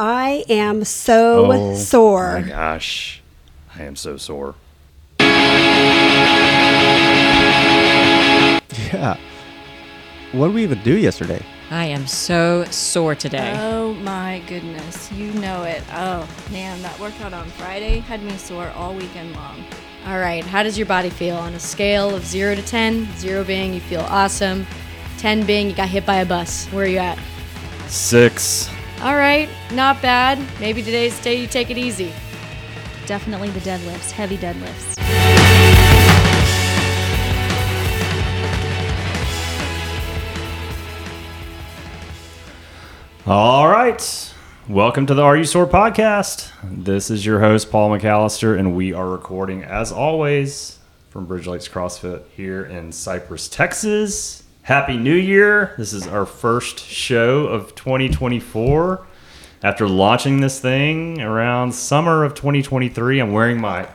I am so sore. Oh, sore. My gosh, I am so sore. Yeah. What did we even do yesterday? I am so sore today. Oh my goodness, you know it. Oh man, that workout on Friday had me sore all weekend long. All right, how does your body feel on a scale of 0 to 10? 0 being you feel awesome, 10 being you got hit by a bus. Where are you at? Six. All right, not bad. Maybe today's day you take it easy. Definitely the deadlifts, heavy deadlifts. All right. Welcome to the Are You Sore podcast. This is your host, Paul McAllister, and we are recording, as always, from Bridge Lakes CrossFit here in Cypress, Texas. Happy New Year. This is our first show of 2024. After launching this thing around summer of 2023, I'm wearing my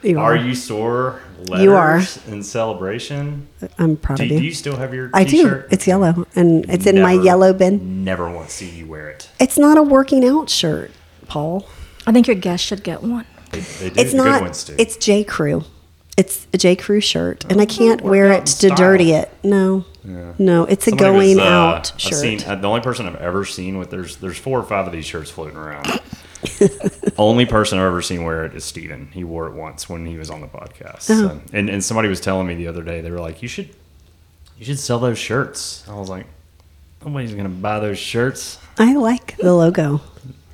You Are are. You Sore letters You are. in celebration. I'm proud Do, of do you. you still have your I do. It's yellow, and it's in my yellow bin. Never want to see you wear it. It's not a working out shirt, Paul. I think your guests should get one. They, they do It's the not. good ones too. It's J Crew. It's a J Crew shirt, and I can't wear it to style. dirty it. No, no, it's a Somebody going was, uh, out I've shirt. seen uh, the only person I've ever seen with there's there's four or five of these shirts floating around. only person I've ever seen wear it is Steven. He wore it once when he was on the podcast. Oh. So- and and somebody was telling me the other day they were like, you should you should sell those shirts. I was like, nobody's gonna buy those shirts. I like the logo.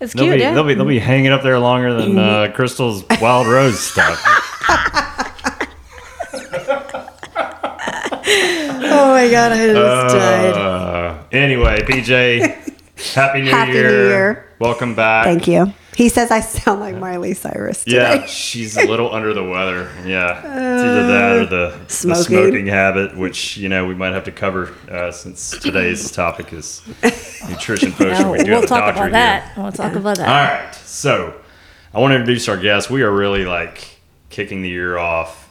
It's They'll cute, be, yeah. they'll be they'll be hanging up there longer than uh, Crystal's Wild Rose stuff. Oh my god, I just died. Uh, anyway, PJ, happy New Happy New Year! Year. Welcome back. Thank you. He says I sound like Miley Cyrus today. Yeah, she's a little under the weather. Yeah, it's either that or the the Smoking. smoking habit, which you know we might have to cover uh, since today's topic is nutrition potion. No, we do we'll have a talk doctor about here. that. We'll talk about that. All right, so I want to introduce our guest. We are really like kicking the year off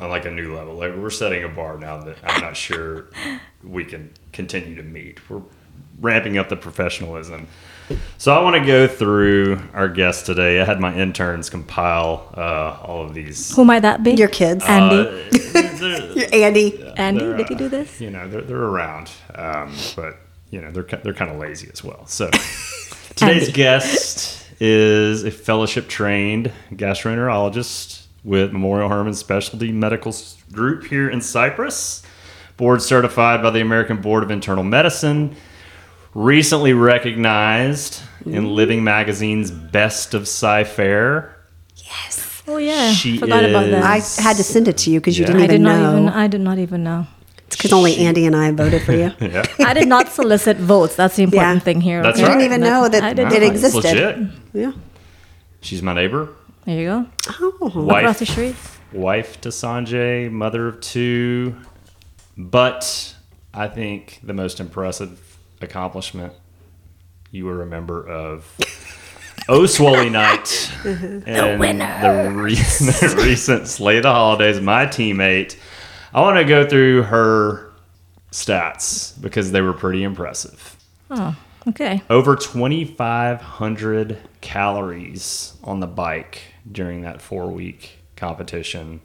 on like a new level. Like we're setting a bar now that I'm not sure we can continue to meet. We're ramping up the professionalism. So I want to go through our guests today. I had my interns compile uh, all of these. Who might that be? Your kids. Andy. Uh, they're- You're Andy. Andy, they're, did you uh, do this? You know, they're, they're around, um, but you know they're they're kind of lazy as well. So today's guest is a fellowship trained gastroenterologist with Memorial Hermann Specialty Medical Group here in Cypress, board certified by the American Board of Internal Medicine. Recently recognized in mm-hmm. Living Magazine's Best of Cy-Fair. Yes. Oh yeah, She forgot about that. I had to send it to you because you didn't I did even not know. even. I did not even know. it's because only Andy and I voted for you. Yeah. I did not solicit votes. That's the important Yeah. thing here. That's You okay? didn't even know I that it existed. legit. Yeah. She's my neighbor. There you go. Oh. Wife. Across the street. wife to Sanjay, mother of two. But I think the most impressive accomplishment you were a member of Oswally Night mm-hmm. and the, re- the recent Sleigh the Holidays, my teammate. I want to go through her stats because they were pretty impressive. Oh, okay. Over 2,500 calories on the bike during that four week competition,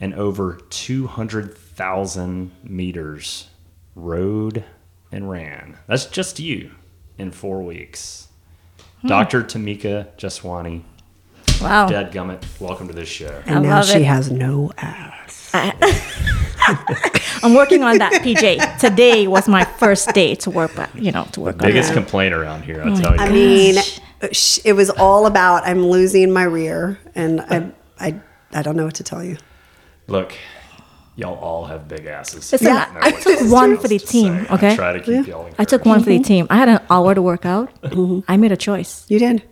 and over 200,000 meters rode and ran. That's just you in four weeks. Hmm. Dr. Tamika Jaswani, Wow. Dad Gummit, welcome to this show. And I now love she it. has no ass. I'm working on that, PJ. Today was my first day to work, but you know, to work on Biggest that. complaint around here, I oh tell you. I mean, sh- it was all about I'm losing my rear, and I, I, I don't know what to tell you. Look, y'all all have big asses. Listen, don't I- know I what took one for the say. team, I okay? try to keep y'all I took one for the team. I had an hour to work out. Mm-hmm. I made a choice. You did.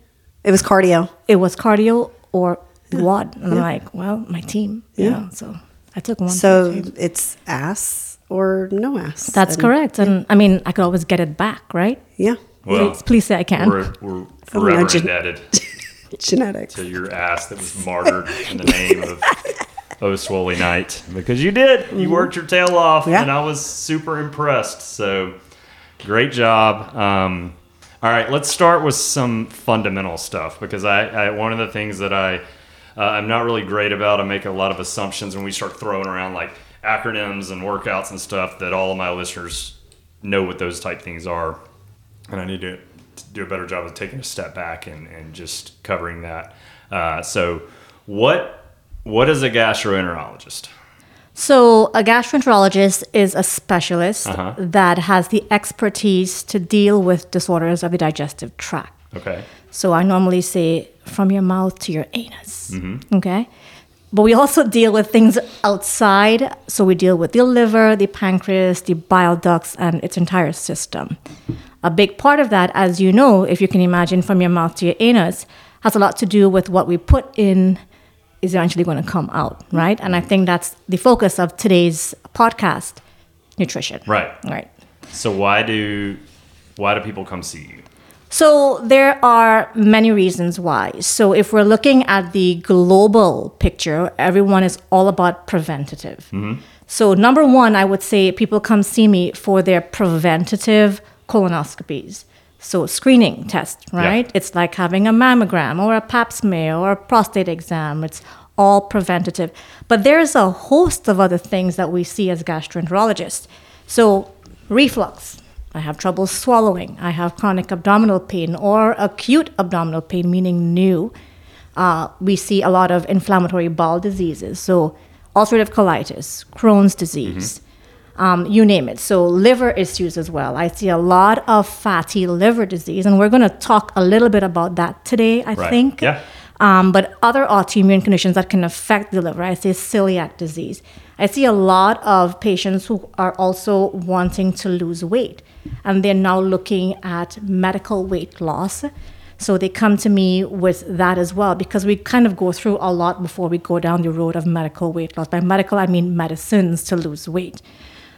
It was cardio. It was cardio or WOD. And I'm like, well, my team. Yeah. So I took one. for the So team. it's ass or no ass. that's And- correct. And I mean, I could always get it back, right? Yeah. Well, please, please say I can. We're, we're forever gen- indebted Genetics. to your ass that was martyred in the name of Oh Swoley Night because you did. You worked your tail off, Yeah. and I was super impressed. So great job. Um, All right, let's start with some fundamental stuff because I, I one of the things that I uh, I'm not really great about. I make a lot of assumptions when we start throwing around like acronyms and workouts and stuff that all of my listeners know what those type things are, and I need to do a better job of taking a step back and, and just covering that. Uh, so, what what is a gastroenterologist? So, a gastroenterologist is a specialist Uh-huh. that has the expertise to deal with disorders of the digestive tract. Okay. So, I normally say from your mouth to your anus. Okay. But we also deal with things outside. So, we deal with the liver, the pancreas, the bile ducts, and its entire system. A big part of that, as you know, if you can imagine from your mouth to your anus, has a lot to do with what we put in is eventually going to come out, right? And I think that's the focus of today's podcast nutrition. Right. Right. So why do why do people come see you? So there are many reasons why. So if we're looking at the global picture, everyone is all about preventative. Mm-hmm. So number one, I would say people come see me for their preventative colonoscopies. So screening test, right? It's like having a mammogram or a pap smear or a prostate exam. It's all preventative. But there's a host of other things that we see as gastroenterologists. So reflux, I have trouble swallowing. I have chronic abdominal pain or acute abdominal pain, meaning new. Uh, we see a lot of inflammatory bowel diseases. So, ulcerative colitis, Crohn's disease, um, you name it. So, liver issues as well. I see a lot of fatty liver disease, and we're going to talk a little bit about that today, I Right. think. Yeah. Um, but other autoimmune conditions that can affect the liver, I see celiac disease. I see a lot of patients who are also wanting to lose weight, and they're now looking at medical weight loss. So they come to me with that as well because we kind of go through a lot before we go down the road of medical weight loss. By medical, I mean medicines to lose weight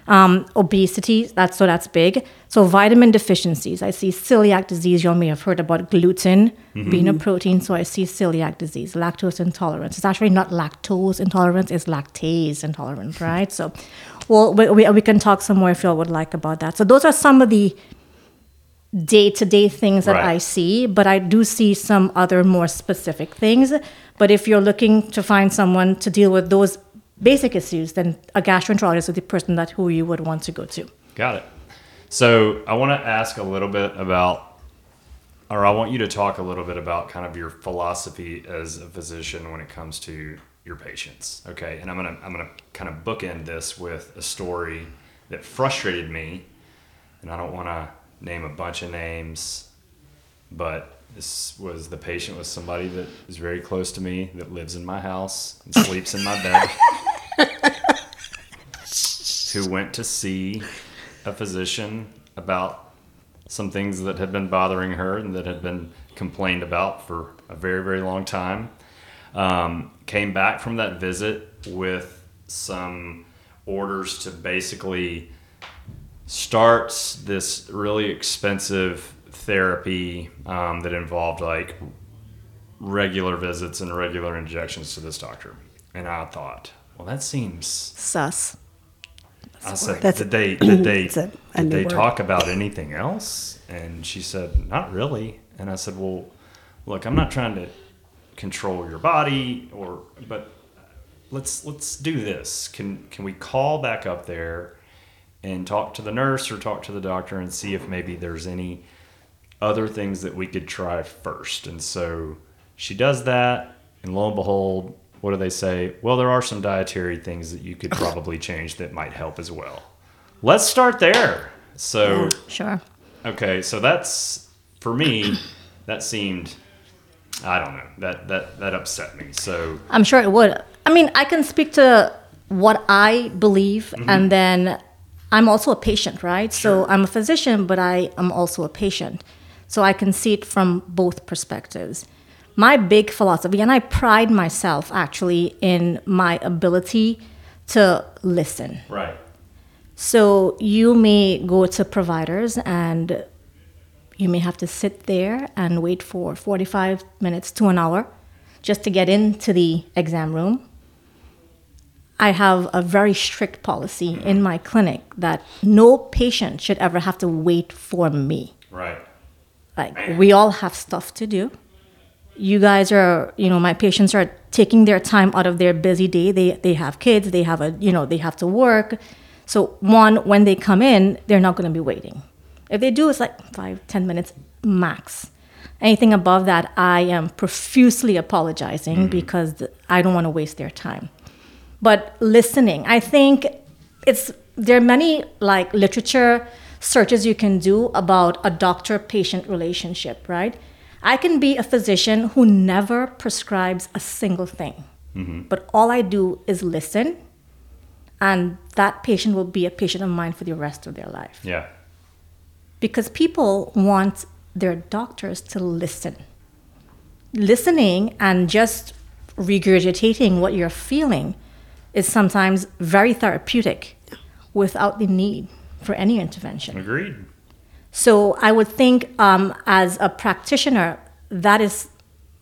um, obesity that's so that's big. So vitamin deficiencies i see celiac disease you may have heard about gluten being a protein so i see celiac disease lactose intolerance. It's actually not lactose intolerance it's lactase intolerance right? So well we, we, we can talk some more if you all would like about that. So those are some of the day-to-day things that Right. i see but i do see some other more specific things. But if you're looking to find someone to deal with those basic issues then a gastroenterologist is the person that who you would want to go to Got it. So I want to ask a little bit about, or I want you to talk a little bit about kind of your philosophy as a physician when it comes to your patients. Okay, and I'm gonna I'm gonna kind of bookend this with a story that frustrated me, and I don't want to name a bunch of names, but this was the patient was somebody that is very close to me that lives in my house and sleeps in my bed who went to see a physician about some things that had been bothering her and that had been complained about for a very, very long time. Um, came back from that visit with some orders to basically start this really expensive therapy um, that involved like regular visits and regular injections to this doctor. And I thought, well, that seems sus I said, That's- did they did they a- a did they word. talk about anything else? And she said, not really. And I said, well, look, I'm not trying to control your body, or but let's let's do this. Can can we call back up there and talk to the nurse or talk to the doctor and see if maybe there's any other things that we could try first? And so she does that, and lo and behold, what do they say? Well, there are some dietary things that you could probably change that might help as well. Let's start there. So, sure okay, so that's for me. That seemed, I don't know, that that that upset me. So, I'm sure it would. I mean, I can speak to what I believe, mm-hmm. and then I'm also a patient, right? Sure. So I'm a physician, but I am also a patient. So I can see it from both perspectives. My big philosophy, and I pride myself actually in my ability to listen. right, So you may go to providers and you may have to sit there and wait for 45 minutes to an hour just to get into the exam room. I have a very strict policy in my clinic that no patient should ever have to wait for me. right, Like we all have stuff to do. You guys are, you know, my patients are taking their time out of their busy day. They they have kids, they have a, you know, they have to work. So one, when they come in, they're not going to be waiting. If they do, it's like five, ten minutes max. Anything above that, I am profusely apologizing mm-hmm. because I don't want to waste their time. But listening, I think it's there are many like literature searches you can do about a doctor patient relationship, right? I can be a physician who never prescribes a single thing, mm-hmm. but all I do is listen, and that patient will be a patient of mine for the rest of their life Yeah. because people want their doctors to listen. Listening and just regurgitating what you're feeling is sometimes very therapeutic without the need for any intervention. Agreed. So I would think, um, as a practitioner, that is,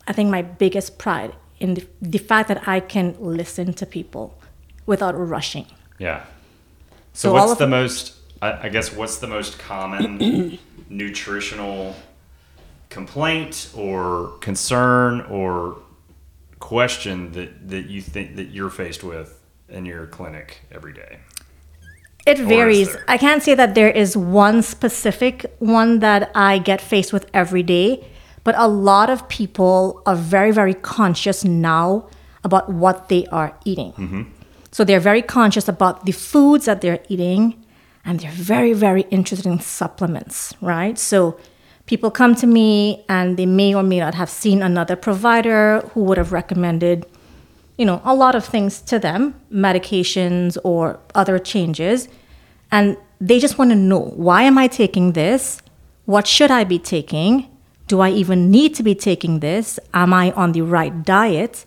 I think, my biggest pride in the, the fact that I can listen to people without rushing. Yeah. So, So what's the most? I, I guess what's the most common nutritional complaint or concern or question that that you think that you're faced with in your clinic every day? It varies. I can't say that there is one specific one that I get faced with every day, but a lot of people are very, very conscious now about what they are eating. So they're very conscious about the foods that they're eating, and they're very, very interested in supplements, right? So people come to me and they may or may not have seen another provider who would have recommended you know, a lot of things to them, medications or other changes. And they just want to know why am I taking this? What should I be taking? Do I even need to be taking this? Am I on the right diet?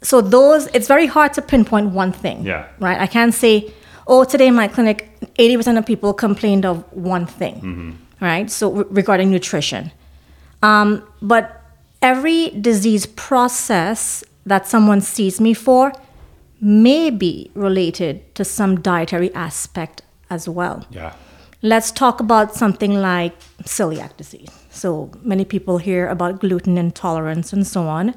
So those it's very hard to pinpoint one thing. Yeah. Right? I can't say, oh, today in my clinic, 80% of people complained of one thing. Right? So re- regarding nutrition. Um, but every disease process that someone sees me for may be related to some dietary aspect as well. Yeah. Let's talk about something like celiac disease. So many people hear about gluten intolerance and so on.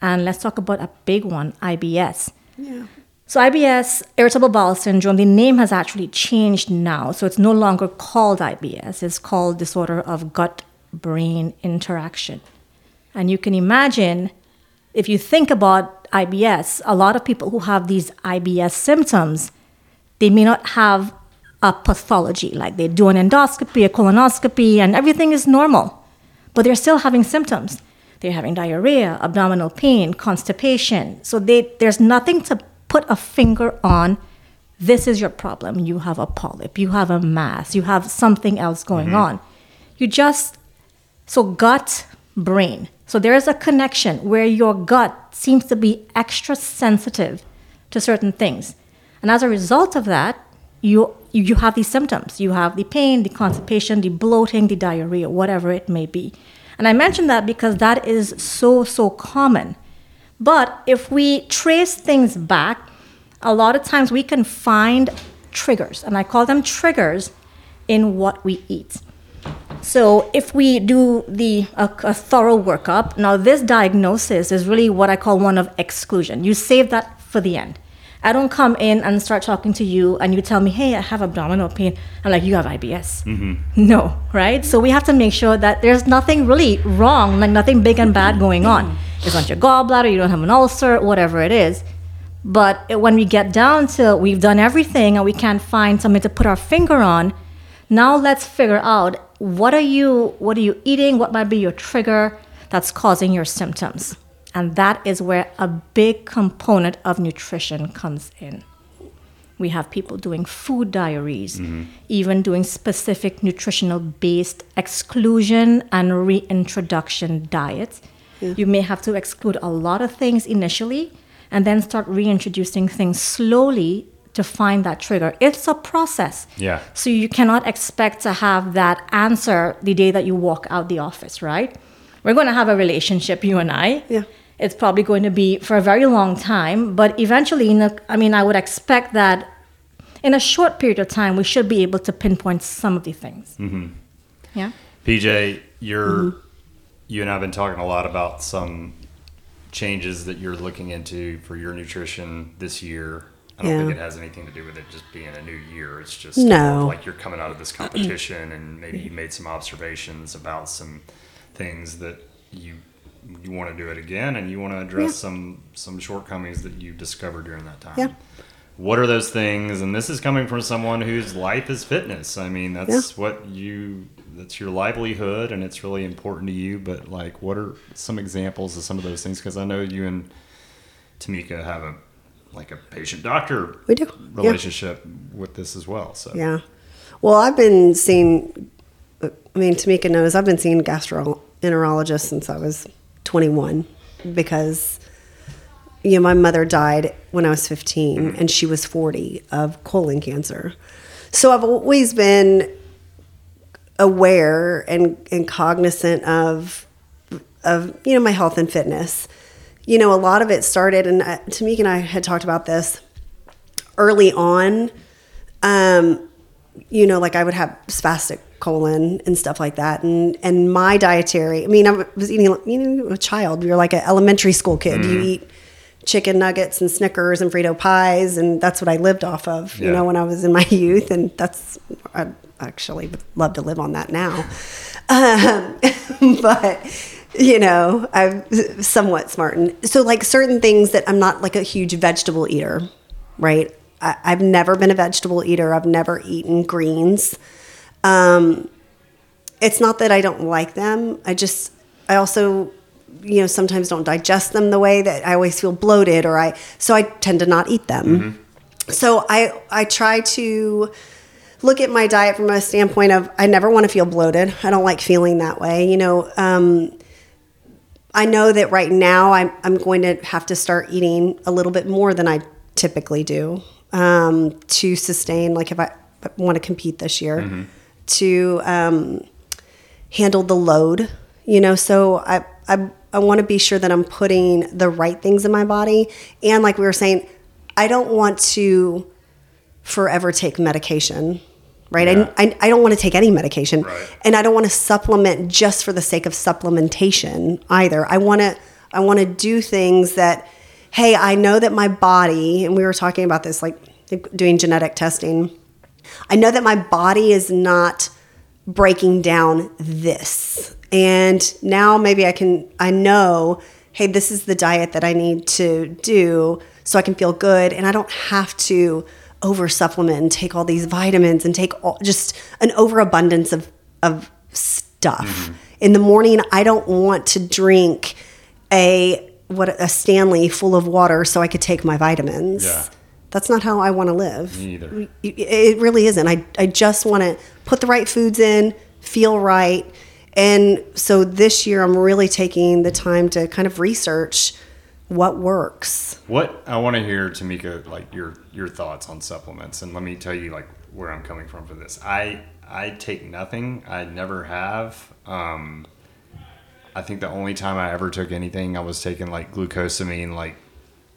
And let's talk about a big one, IBS. Yeah. So IBS, irritable bowel syndrome, the name has actually changed now. So it's no longer called IBS. It's called disorder of gut-brain interaction. And you can imagine if you think about IBS, a lot of people who have these IBS symptoms, they may not have a pathology, like they do an endoscopy, a colonoscopy, and everything is normal, but they're still having symptoms. They're having diarrhea, abdominal pain, constipation. So they, there's nothing to put a finger on. This is your problem. You have a polyp, you have a mass, you have something else going mm-hmm. on. You just so gut, brain. So there is a connection where your gut seems to be extra sensitive to certain things. And as a result of that, you you have these symptoms. You have the pain, the constipation, the bloating, the diarrhea, whatever it may be. And I mention that because that is so so common. But if we trace things back, a lot of times we can find triggers, and I call them triggers in what we eat. So if we do the a, a thorough workup, now this diagnosis is really what I call one of exclusion. You save that for the end. I don't come in and start talking to you and you tell me, hey, I have abdominal pain. I'm like, you have IBS. Mm-hmm. No, right? So we have to make sure that there's nothing really wrong, like nothing big and bad going on. It's not your gallbladder, you don't have an ulcer, whatever it is. But when we get down to we've done everything and we can't find something to put our finger on, now let's figure out what are you what are you eating? What might be your trigger that's causing your symptoms? And that is where a big component of nutrition comes in. We have people doing food diaries, mm-hmm. even doing specific nutritional based exclusion and reintroduction diets. You may have to exclude a lot of things initially and then start reintroducing things slowly to find that trigger. It's a process. Yeah. So you cannot expect to have that answer the day that you walk out the office, right? We're going to have a relationship, you and I. Yeah. It's probably going to be for a very long time, but eventually, in a, I mean, I would expect that in a short period of time, we should be able to pinpoint some of the things. Mm-hmm. Yeah. PJ, you're you and I've been talking a lot about some changes that you're looking into for your nutrition this year. I don't Yeah. think it has anything to do with it just being a new year. It's just No. like you're coming out of this competition and maybe you made some observations about some things that you you want to do it again and you want to address some some shortcomings that you discovered during that time. Yeah. What are those things? And this is coming from someone whose life is fitness. I mean, that's what you that's your livelihood and it's really important to you, but like what are some examples of some of those things because I know you and Tamika have a like a patient doctor We do, yeah. relationship with this as well. So Yeah. Well, I've been seeing, I mean, Tamika knows I've been seeing gastroenterologists since I was 21 because, you know, my mother died when I was 15 mm-hmm. and she was 40 of colon cancer. So I've always been aware and, and cognizant of, of, you know, my health and fitness. You know, a lot of it started, and uh, Tamika and I had talked about this early on um, you know, like I would have spastic colon and stuff like that. And and my dietary, I mean, I was eating, you know, a child. You're like an elementary school kid. You eat chicken nuggets and Snickers and Frito pies, and that's what I lived off of. You know, when I was in my youth, and that's I actually would love to live on that now. Um, but you know, I'm somewhat smart, and so like certain things that I'm not like a huge vegetable eater, right? I, I've never been a vegetable eater. I've never eaten greens. Um, it's not that I don't like them. I just, I also, you know, sometimes don't digest them the way that I always feel bloated, or I, so I tend to not eat them. So I, I try to look at my diet from a standpoint of I never want to feel bloated. I don't like feeling that way. You know, um, I know that right now I'm, I'm going to have to start eating a little bit more than I typically do um, to sustain, like if I want to compete this year, to um, handle the load, you know. So I, I, I want to be sure that I'm putting the right things in my body. And like we were saying, I don't want to forever take medication. Right. Yeah. I, I, I don't want to take any medication. Right. And I don't want to supplement just for the sake of supplementation either. I want to I want to do things that hey, I know that my body and we were talking about this like doing genetic testing. I know that my body is not breaking down this. And now maybe I can I know, hey, this is the diet that I need to do so I can feel good and I don't have to over supplement and take all these vitamins and take all, just an overabundance of of stuff. Mm-hmm. In the morning, I don't want to drink a what a Stanley full of water so I could take my vitamins. Yeah. That's not how I want to live. Me either. It really isn't. I, I just want to put the right foods in, feel right. And so this year, I'm really taking the time to kind of research what works. What I want to hear, Tamika, like your your thoughts on supplements, and let me tell you like where I'm coming from for this. I I take nothing. I never have. Um, I think the only time I ever took anything, I was taking like glucosamine like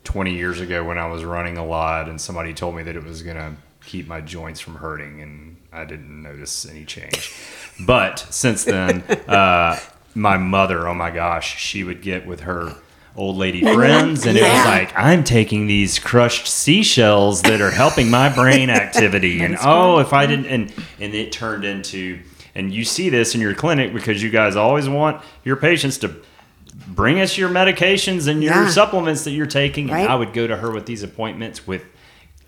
20 years ago when I was running a lot, and somebody told me that it was gonna keep my joints from hurting, and I didn't notice any change. But since then, uh, my mother, oh my gosh, she would get with her old lady friends, and it was like, I'm taking these crushed seashells that are helping my brain activity, and oh, if I didn't, and and it turned into, and you see this in your clinic because you guys always want your patients to bring us your medications and your Yeah. supplements that you're taking. Right. And I would go to her with these appointments with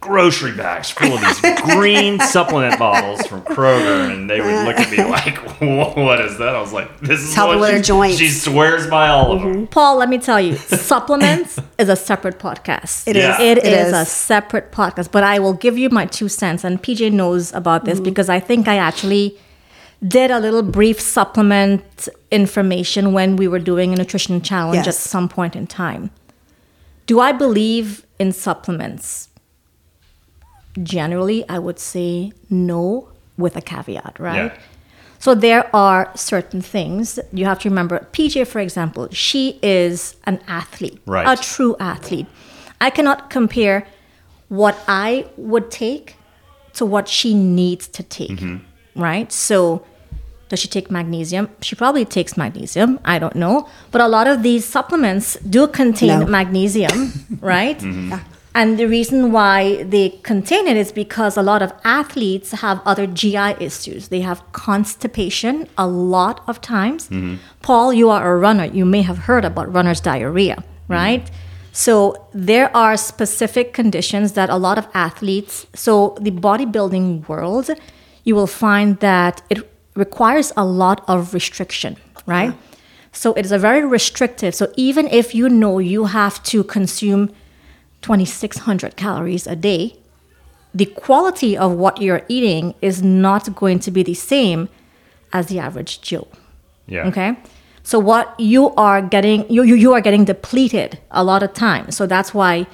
grocery bags full of these green supplement bottles from Kroger, and they would look at me uh. like, "What is that?" I was like, "This is Help what with she, her joints. she swears by all of mm-hmm. them." Paul, let me tell you, supplements is a separate podcast. It is. It It is is. a separate podcast, but I will give you my two cents. And PJ knows about this mm-hmm. because I think I actually did a little brief supplement information when we were doing a nutrition challenge at some point in time. Do I believe in supplements? Generally, I would say no, with a caveat, right? Yeah. So there are certain things you have to remember. PJ, for example, she is an athlete, Right. a true athlete. I cannot compare what I would take to what she needs to take, right? So Does she take magnesium? She probably takes magnesium. I don't know. But a lot of these supplements do contain No. magnesium, right? Mm-hmm. And the reason why they contain it is because a lot of athletes have other GI issues. They have constipation a lot of times. Mm-hmm. Paul, you are a runner. You may have heard about runner's diarrhea, mm-hmm. right? So there are specific conditions that a lot of athletes, so the bodybuilding world, you will find that it requires a lot of restriction, right? So it is a very restrictive. So even if you know you have to consume 2600 calories a day, the quality of what you're eating is not going to be the same as the average Joe. Yeah. Okay. So what you are getting, you, you, you are getting depleted a lot of times. So that's why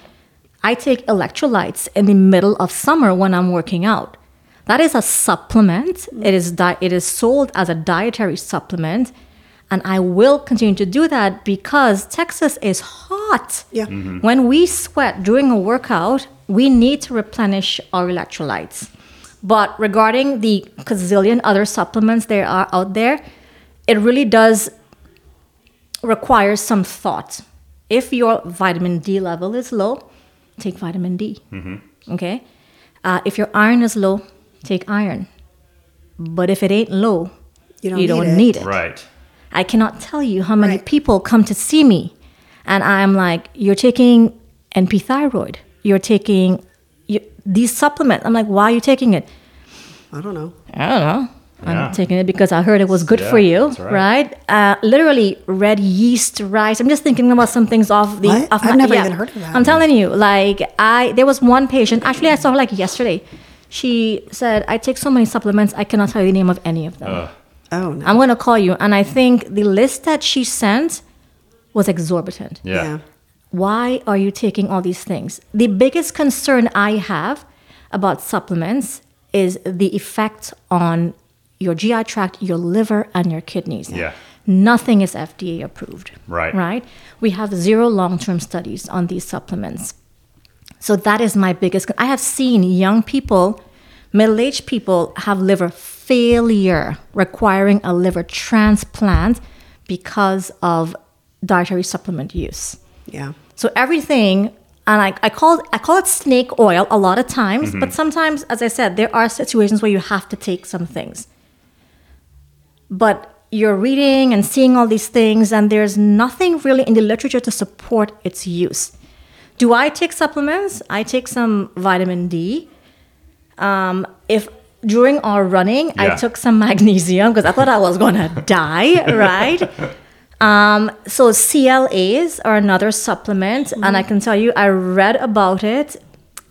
I take electrolytes in the middle of summer when I'm working out. That is a supplement. It is di- it is sold as a dietary supplement, and I will continue to do that because Texas is hot. Yeah. When we sweat during a workout, we need to replenish our electrolytes. But regarding the gazillion other supplements there are out there, it really does require some thought. If your vitamin D level is low, take vitamin D. Okay. Uh, if your iron is low, take iron. But if it ain't low, You don't you need don't it. need it. Right. I cannot tell you how many Right. people come to see me, and I'm like, "You're taking NP thyroid. You're taking you, these supplements." I'm like, "Why are you taking it?" I don't know. I don't know. Yeah. I'm taking it because I heard it was good Yeah, for you, right. right? Uh, literally, red yeast rice. I'm just thinking about some things off the. What? Off I've never even heard of that. I'm telling you, like I, there was one patient. Actually, I saw her like yesterday. She said, "I take so many supplements, I cannot tell you the name of any of them." Ugh. Oh no. I'm going to call you. And I think the list that she sent was exorbitant. Yeah. Why are you taking all these things? The biggest concern I have about supplements is the effect on your GI tract, your liver, and your kidneys. Yeah. Nothing is FDA approved. Right. Right? We have zero long term studies on these supplements. So that is my biggest. I have seen young people, middle aged people, have liver failure, requiring a liver transplant because of dietary supplement use. yeah. So everything, and I, I call I call it snake oil a lot of times, but sometimes, as I said, there are situations where you have to take some things. But you're reading and seeing all these things, and there's nothing really in the literature to support its use. Do I take supplements? I take some vitamin D. Um, if during our running, I took some magnesium because I thought I was gonna die, right? Um, so CLAs are another supplement, and I mm-hmm. can tell you, I read about it,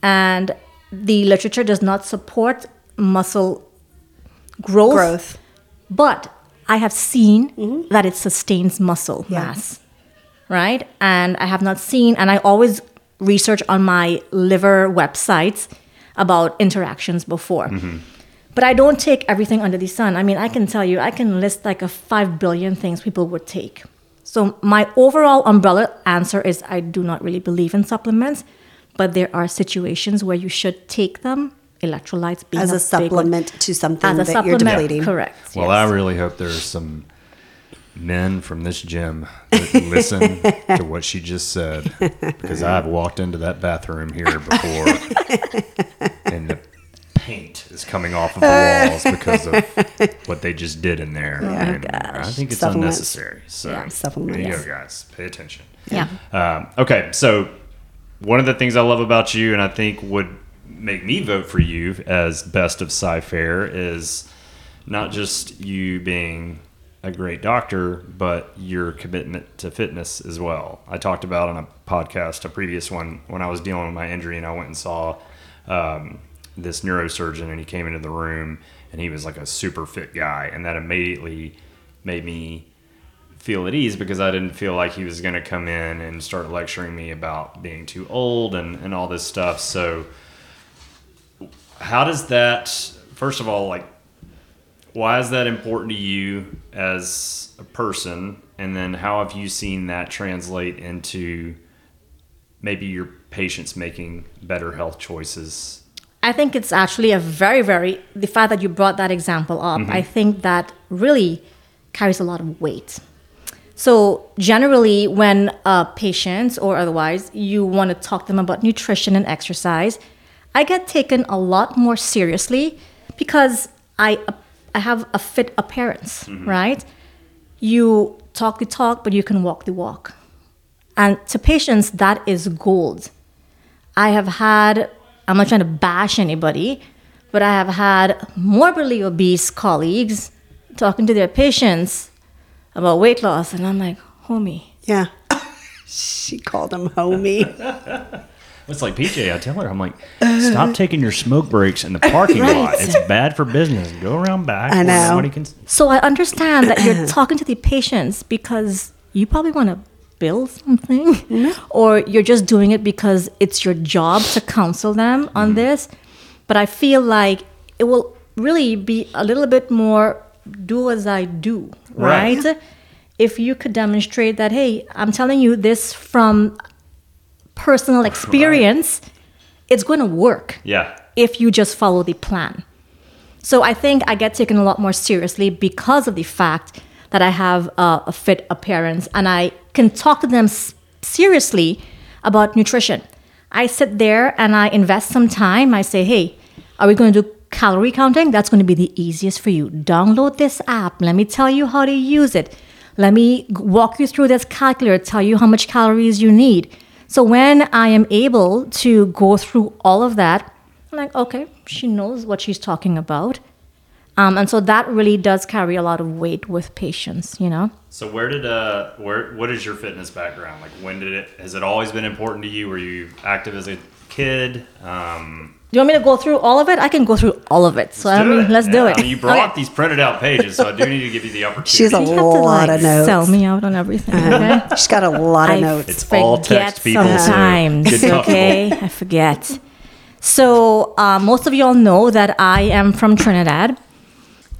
and the literature does not support muscle growth, Growth. but I have seen mm-hmm. that it sustains muscle Yeah. mass, right? And I have not seen, and I always research on my liver websites about interactions before. Mm-hmm. But I don't take everything under the sun. I mean, I can tell you, I can list like a five billion things people would take. So my overall umbrella answer is I do not really believe in supplements, but there are situations where you should take them. Electrolytes being As a big one. supplement to something As a that you're supplement, depleting. correct. Well, yes. I really hope there's some men from this gym that listen to what she just said because I've walked into that bathroom here before and the paint is coming off of the walls because of what they just did in there. and I think it's Supplements. unnecessary. So Yeah, there you supplements. go, guys. Pay attention. yeah. Um, okay, so one of the things I love about you, and I think would make me vote for you as best of Cy-Fair, is not just you being a great doctor, but your commitment to fitness as well. I talked about on a podcast, a previous one, when I was dealing with my injury, and I went and saw um, this neurosurgeon, and he came into the room, and he was like a super fit guy, and that immediately made me feel at ease because I didn't feel like he was going to come in and start lecturing me about being too old and, and all this stuff. So, how does that, first of all, like, why is that important to you as a person? And then, how have you seen that translate into maybe your patients making better health choices? I think it's actually a very, very, the fact that you brought that example up, I think that really carries a lot of weight. So generally, when uh, patients or otherwise you want to talk to them about nutrition and exercise, I get taken a lot more seriously because I I have a fit appearance, right? You talk the talk, but you can walk the walk, and to patients that is gold. I have had I'm not trying to bash anybody, but I have had morbidly obese colleagues talking to their patients about weight loss, and I'm like, homie. Yeah. she called him homie. It's like PJ. I tell her, I'm like, stop taking your smoke breaks in the parking lot. It's bad for business. Go around back. I know. Can. So I understand that you're talking to the patients because you probably want to build something, or you're just doing it because it's your job to counsel them on this. But I feel like it will really be a little bit more do as I do, Right. right? If you could demonstrate that, hey, I'm telling you this from personal experience, it's going to work Yeah. if you just follow the plan. So I think I get taken a lot more seriously because of the fact that I have uh, a fit appearance and I can talk to them seriously about nutrition. I sit there and I invest some time. I say, hey, are we going to do calorie counting? That's going to be the easiest for you. Download this app. Let me tell you how to use it. Let me walk you through this calculator, tell you how much calories you need. So when I am able to go through all of that, I'm like, okay, she knows what she's talking about. Um, and so that really does carry a lot of weight with patients, you know? So where did uh where what is your fitness background? Like when did it has it always been important to you? Were you active as a kid? Um Do you want me to go through all of it? I can go through all of it. So I do mean, it. let's do it. I mean, you brought Okay. these printed out pages, so I do need to give you the opportunity. She's a You have to lot like of notes. sell me out on everything. Okay? She's got a lot of I notes. It's all forget text, people, so Sometimes, get comfortable. okay, I forget. So uh, most of y'all know that I am from Trinidad.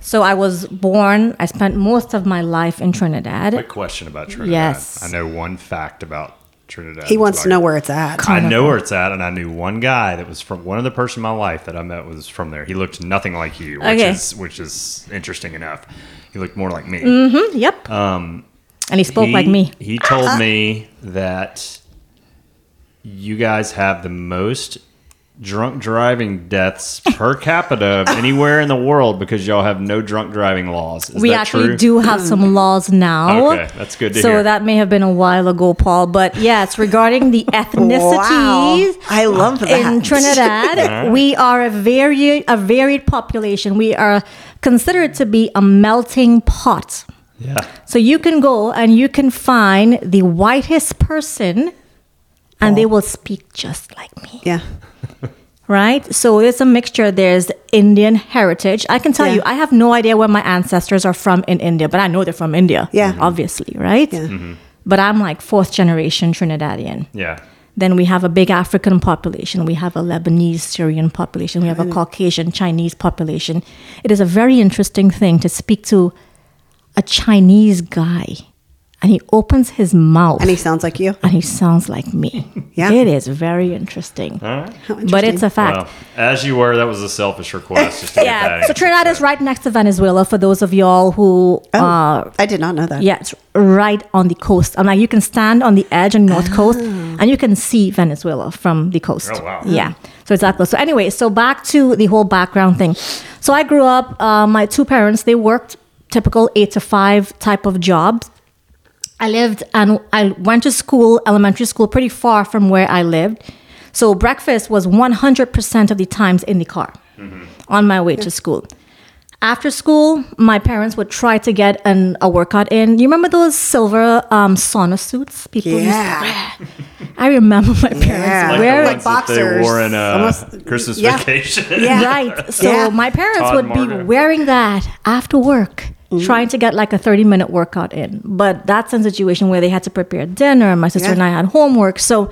So I was born. I spent most of my life in Trinidad. Quick question about Trinidad. Yes. I know one fact about Trinidad. he wants to know where it's at. I know where it's at, and I knew one guy that was from one of the person in my life that I met was from there. He looked nothing like you, which Okay. is which is interesting enough. He looked more like me. Yep. Um, and he spoke he, like me. He told me that you guys have the most drunk driving deaths per capita of anywhere in the world because y'all have no drunk driving laws. Is we that actually true? do have some laws now. Okay, that's good to hear. so hear. that may have been a while ago, Paul. But yeah, it's regarding the Wow. ethnicities. I love that. In Trinidad, we are a very a varied population. We are considered to be a melting pot. Yeah. So you can go and you can find the whitest person, and they will speak just like me Yeah. Right? So it's a mixture. There's Indian heritage. I can tell Yeah. you, I have no idea where my ancestors are from in India, but I know they're from India. Yeah. Mhm. obviously, right? Yeah. But I'm like fourth generation Trinidadian. Yeah. Then we have a big African population. We have a Lebanese Syrian population. We have a Caucasian Chinese population. It is a very interesting thing to speak to a Chinese guy, and he opens his mouth And he sounds like you. and he sounds like me. Yeah. It is very interesting. All right. How But it's a fact. Well, as you were, that was a selfish request. Just to get that Yeah, so. Trinidad is right next to Venezuela for those of y'all who, Oh, uh, I did not know that. yeah, it's right on the coast. I'm like, you can stand on the edge on the north coast and you can see Venezuela from the coast. Oh, wow. Yeah, so it's that close. So anyway, so back to the whole background thing. So I grew up, uh, my two parents, they worked typical eight to five type of jobs. I lived and I went to school, elementary school, pretty far from where I lived. So breakfast was 100% of the times in the car on my way to school. After school, my parents would try to get an, a workout in. You remember those silver um, sauna suits people used to Yeah. wear? I remember my parents Yeah. like wearing the Like ones that they boxers. wore in uh, Almost- Christmas yeah. vacation. Yeah. Right. So Yeah. my parents Todd would be wearing that after work, trying to get like a 30 minute workout in. But that's in a situation where they had to prepare dinner. and My sister Yeah. and I had homework. So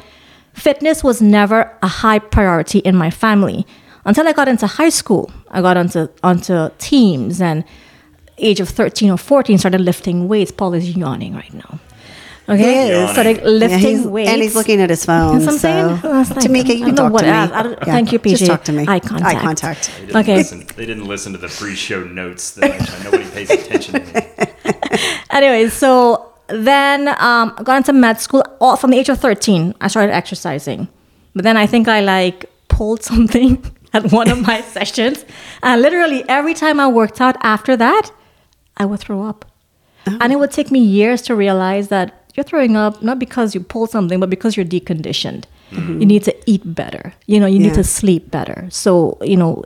fitness was never a high priority in my family until I got into high school. I got onto onto teams and age of 13 or 14 started lifting weights. Paul is yawning right now. Okay, Yawning. started lifting Yeah, he's, weights. and he's looking at his phone. That's what I'm so- I Tamika, you don't can know talk what to me. else. Thank you, Just PJ. talk to me. Eye contact. Eye contact. They didn't Okay. Listen, they didn't listen to the pre-show notes. That nobody pays attention to me. Anyway, so then um, I got into med school. All, from the age of 13, I started exercising. But then I think I like pulled something at one of my sessions. And literally every time I worked out after that, I would throw up. And it would take me years to realize that you're throwing up not because you pulled something, but because you're deconditioned. Mm-hmm. You need to eat better. You know, you need to sleep better. So, you know,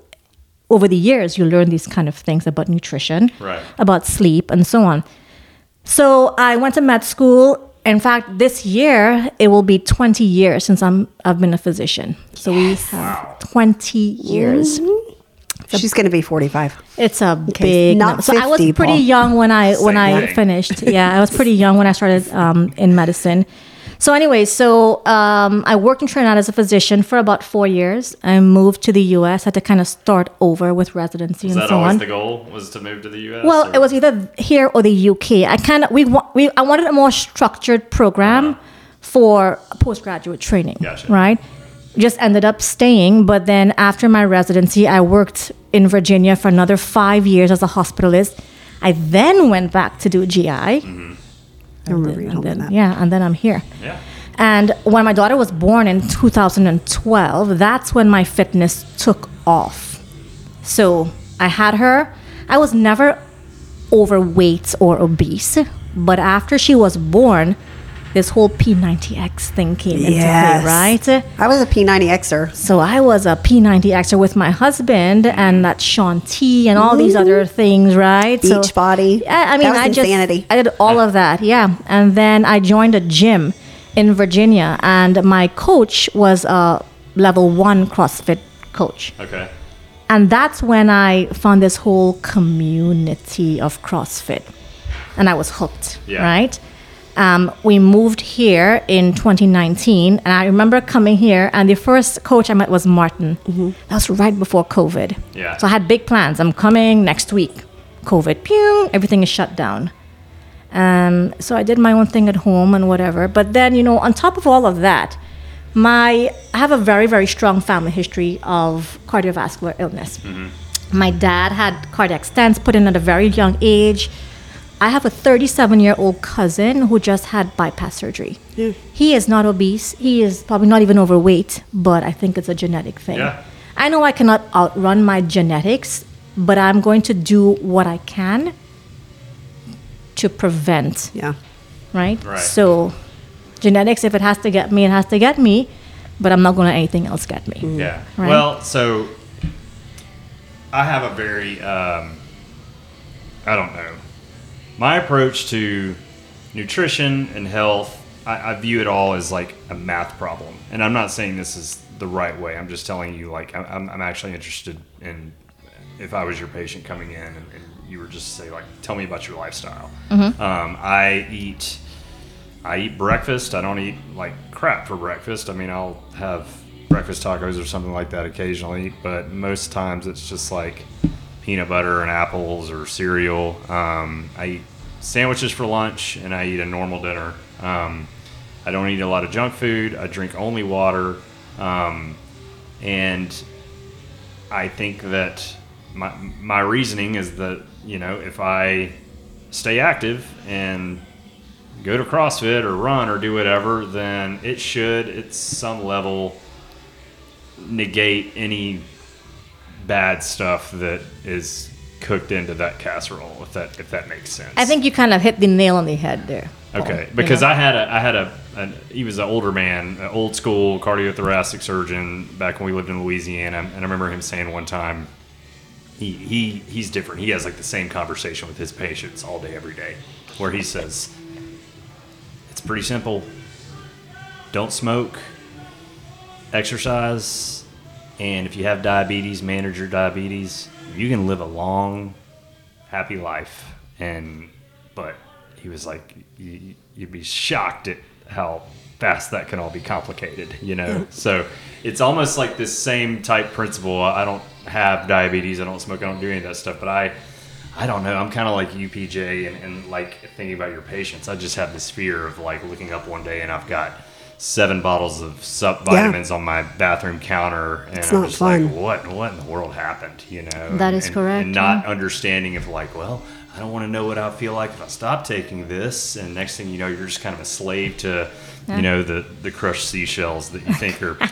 over the years, you learn these kind of things about nutrition, Right. about sleep, and so on. So I went to med school. In fact, this year it will be 20 years since I'm I've been a physician. So we have 20 years. She's going to be 45. It's a Okay, big. not number. So I was pretty Paul. young when I when Same I thing. finished. Yeah, I was pretty young when I started um, in medicine. So anyway, so um, I worked in Trinidad as a physician for about four years. I moved to the U.S. Had to kind of start over with residency Was and that so always on. the goal? Was to move to the U.S.? Well, or- it was either here or the UK. I kind of we wa- we I wanted a more structured program for postgraduate training, Gotcha. right? Just ended up staying, but then after my residency, I worked in Virginia for another five years as a hospitalist. I then went back to do GI. Mm-hmm. I remember you And told me then, that. yeah, and then I'm here. Yeah. And when my daughter was born in 2012, that's when my fitness took off. So I had her. I was never overweight or obese, but after she was born, this whole P90X thing came into Yes. play, right? I was a P90Xer. So I was a P90Xer with my husband and that Shaun T and all these other things, right? So- body. yeah, I mean, That was I insanity. just I did all of that, yeah. And then I joined a gym in Virginia, and my coach was a level one CrossFit coach, Okay. and that's when I found this whole community of CrossFit, and I was hooked. Yeah. Right. Um, we moved here in 2019, and I remember coming here, and the first coach I met was Martin. That was right before COVID. Yeah. So I had big plans. I'm coming next week. COVID, pew, everything is shut down. Um, so I did my own thing at home and whatever. But then, you know, on top of all of that, my I have a very very strong family history of cardiovascular illness. My dad had cardiac stents put in at a very young age. I have a 37 year old cousin who just had bypass surgery. Yeah. He is not obese. He is probably not even overweight, but I think it's a genetic thing. Yeah. I know I cannot outrun my genetics, but I'm going to do what I can to prevent Yeah. right? Right. So, genetics, if it has to get me, it has to get me, but I'm not going to let anything else get me. Yeah. Right. Well, so I have a very, um, I don't know. My approach to nutrition and health, I, I view it all as like a math problem. And I'm not saying this is the right way. I'm just telling you, like, I'm- I'm, actually interested in if I was your patient coming in and, and you were just to say, like, tell me about your lifestyle. Um, I eat. I eat breakfast. I don't eat like crap for breakfast. I mean, I'll have breakfast tacos or something like that occasionally, but most times it's just like peanut butter and apples or cereal. Um, I eat sandwiches for lunch and I eat a normal dinner. Um, I don't eat a lot of junk food. I drink only water. Um, and I think that my, my reasoning is that, you know, if I stay active and go to CrossFit or run or do whatever, then it should, at some level, negate any bad stuff that is cooked into that casserole. If that if that makes sense. I think you kind of hit the nail on the head there. Paul, Okay, you because know? I had a I had a an, he was an older man, an old school cardiothoracic surgeon back when we lived in Louisiana, and I remember him saying one time, he he he's different. He has like the same conversation with his patients all day every day, where he says, "It's pretty simple. Don't smoke, exercise, and if you have diabetes, manage your diabetes. You can live a long, happy life." And but he was like, you, "You'd be shocked at how fast that can all be complicated." You know, so it's almost like this same type principle. I don't have diabetes. I don't smoke. I don't do any of that stuff. But I, I don't know. I'm kind of like UPJ and, and like thinking about your patients. I just have this fear of like looking up one day and I've got seven bottles of sup vitamins on my bathroom counter, and It's I'm just fun. like, what, what in the world happened? You know, That is and, correct, And not understanding of like, well, I don't want to know what I feel like if I stop taking this, and next thing you know, you're just kind of a slave to, you know, the the crushed seashells that you think are.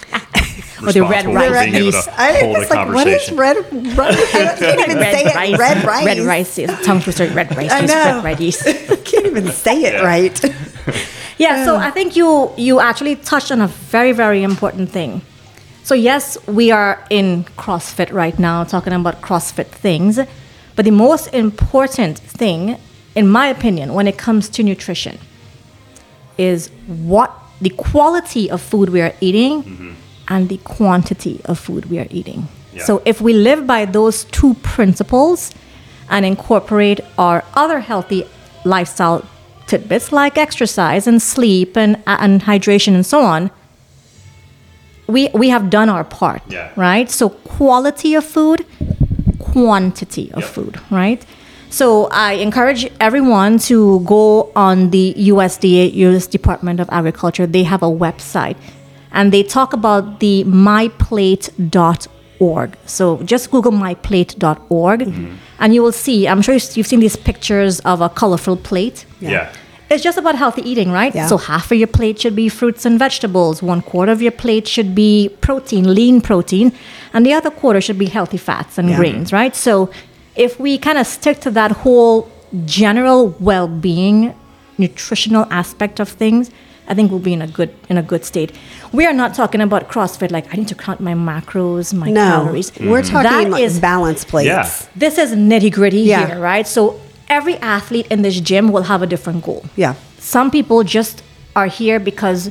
Or the red rice being able to I hold a was like, what is red? red I can't even say it. Red rice. Red rice. Yes, tongue twister. Red rice. I know. Red, red yeast. I can't even say it right. Yeah, so I think you you actually touched on a very very important thing. So yes, we are in CrossFit right now talking about CrossFit things, but the most important thing in my opinion when it comes to nutrition is what the quality of food we are eating mm-hmm. and the quantity of food we are eating. Yeah. So if we live by those two principles and incorporate our other healthy lifestyle tidbits like exercise and sleep and, and hydration and so on, we, we have done our part, Yeah. right? So quality of food, quantity of Yep. food, right? So I encourage everyone to go on the USDA, US Department of Agriculture. They have a website and they talk about the myplate.org. So just Google myplate.org mm-hmm. and you will see, I'm sure you've seen these pictures of a colorful plate. yeah. It's just about healthy eating, right? Yeah. So half of your plate should be fruits and vegetables, one quarter of your plate should be protein, lean protein, and the other quarter should be healthy fats and Yeah. grains, right? So if we kind of stick to that whole general well-being, nutritional aspect of things, I think we'll be in a good in a good state. We are not talking about CrossFit like I need to count my macros, my No, calories. Mm-hmm. we're talking That like is balance plates. Yeah. this is nitty gritty Yeah. here, right? So every athlete in this gym will have a different goal. Yeah. Some people just are here because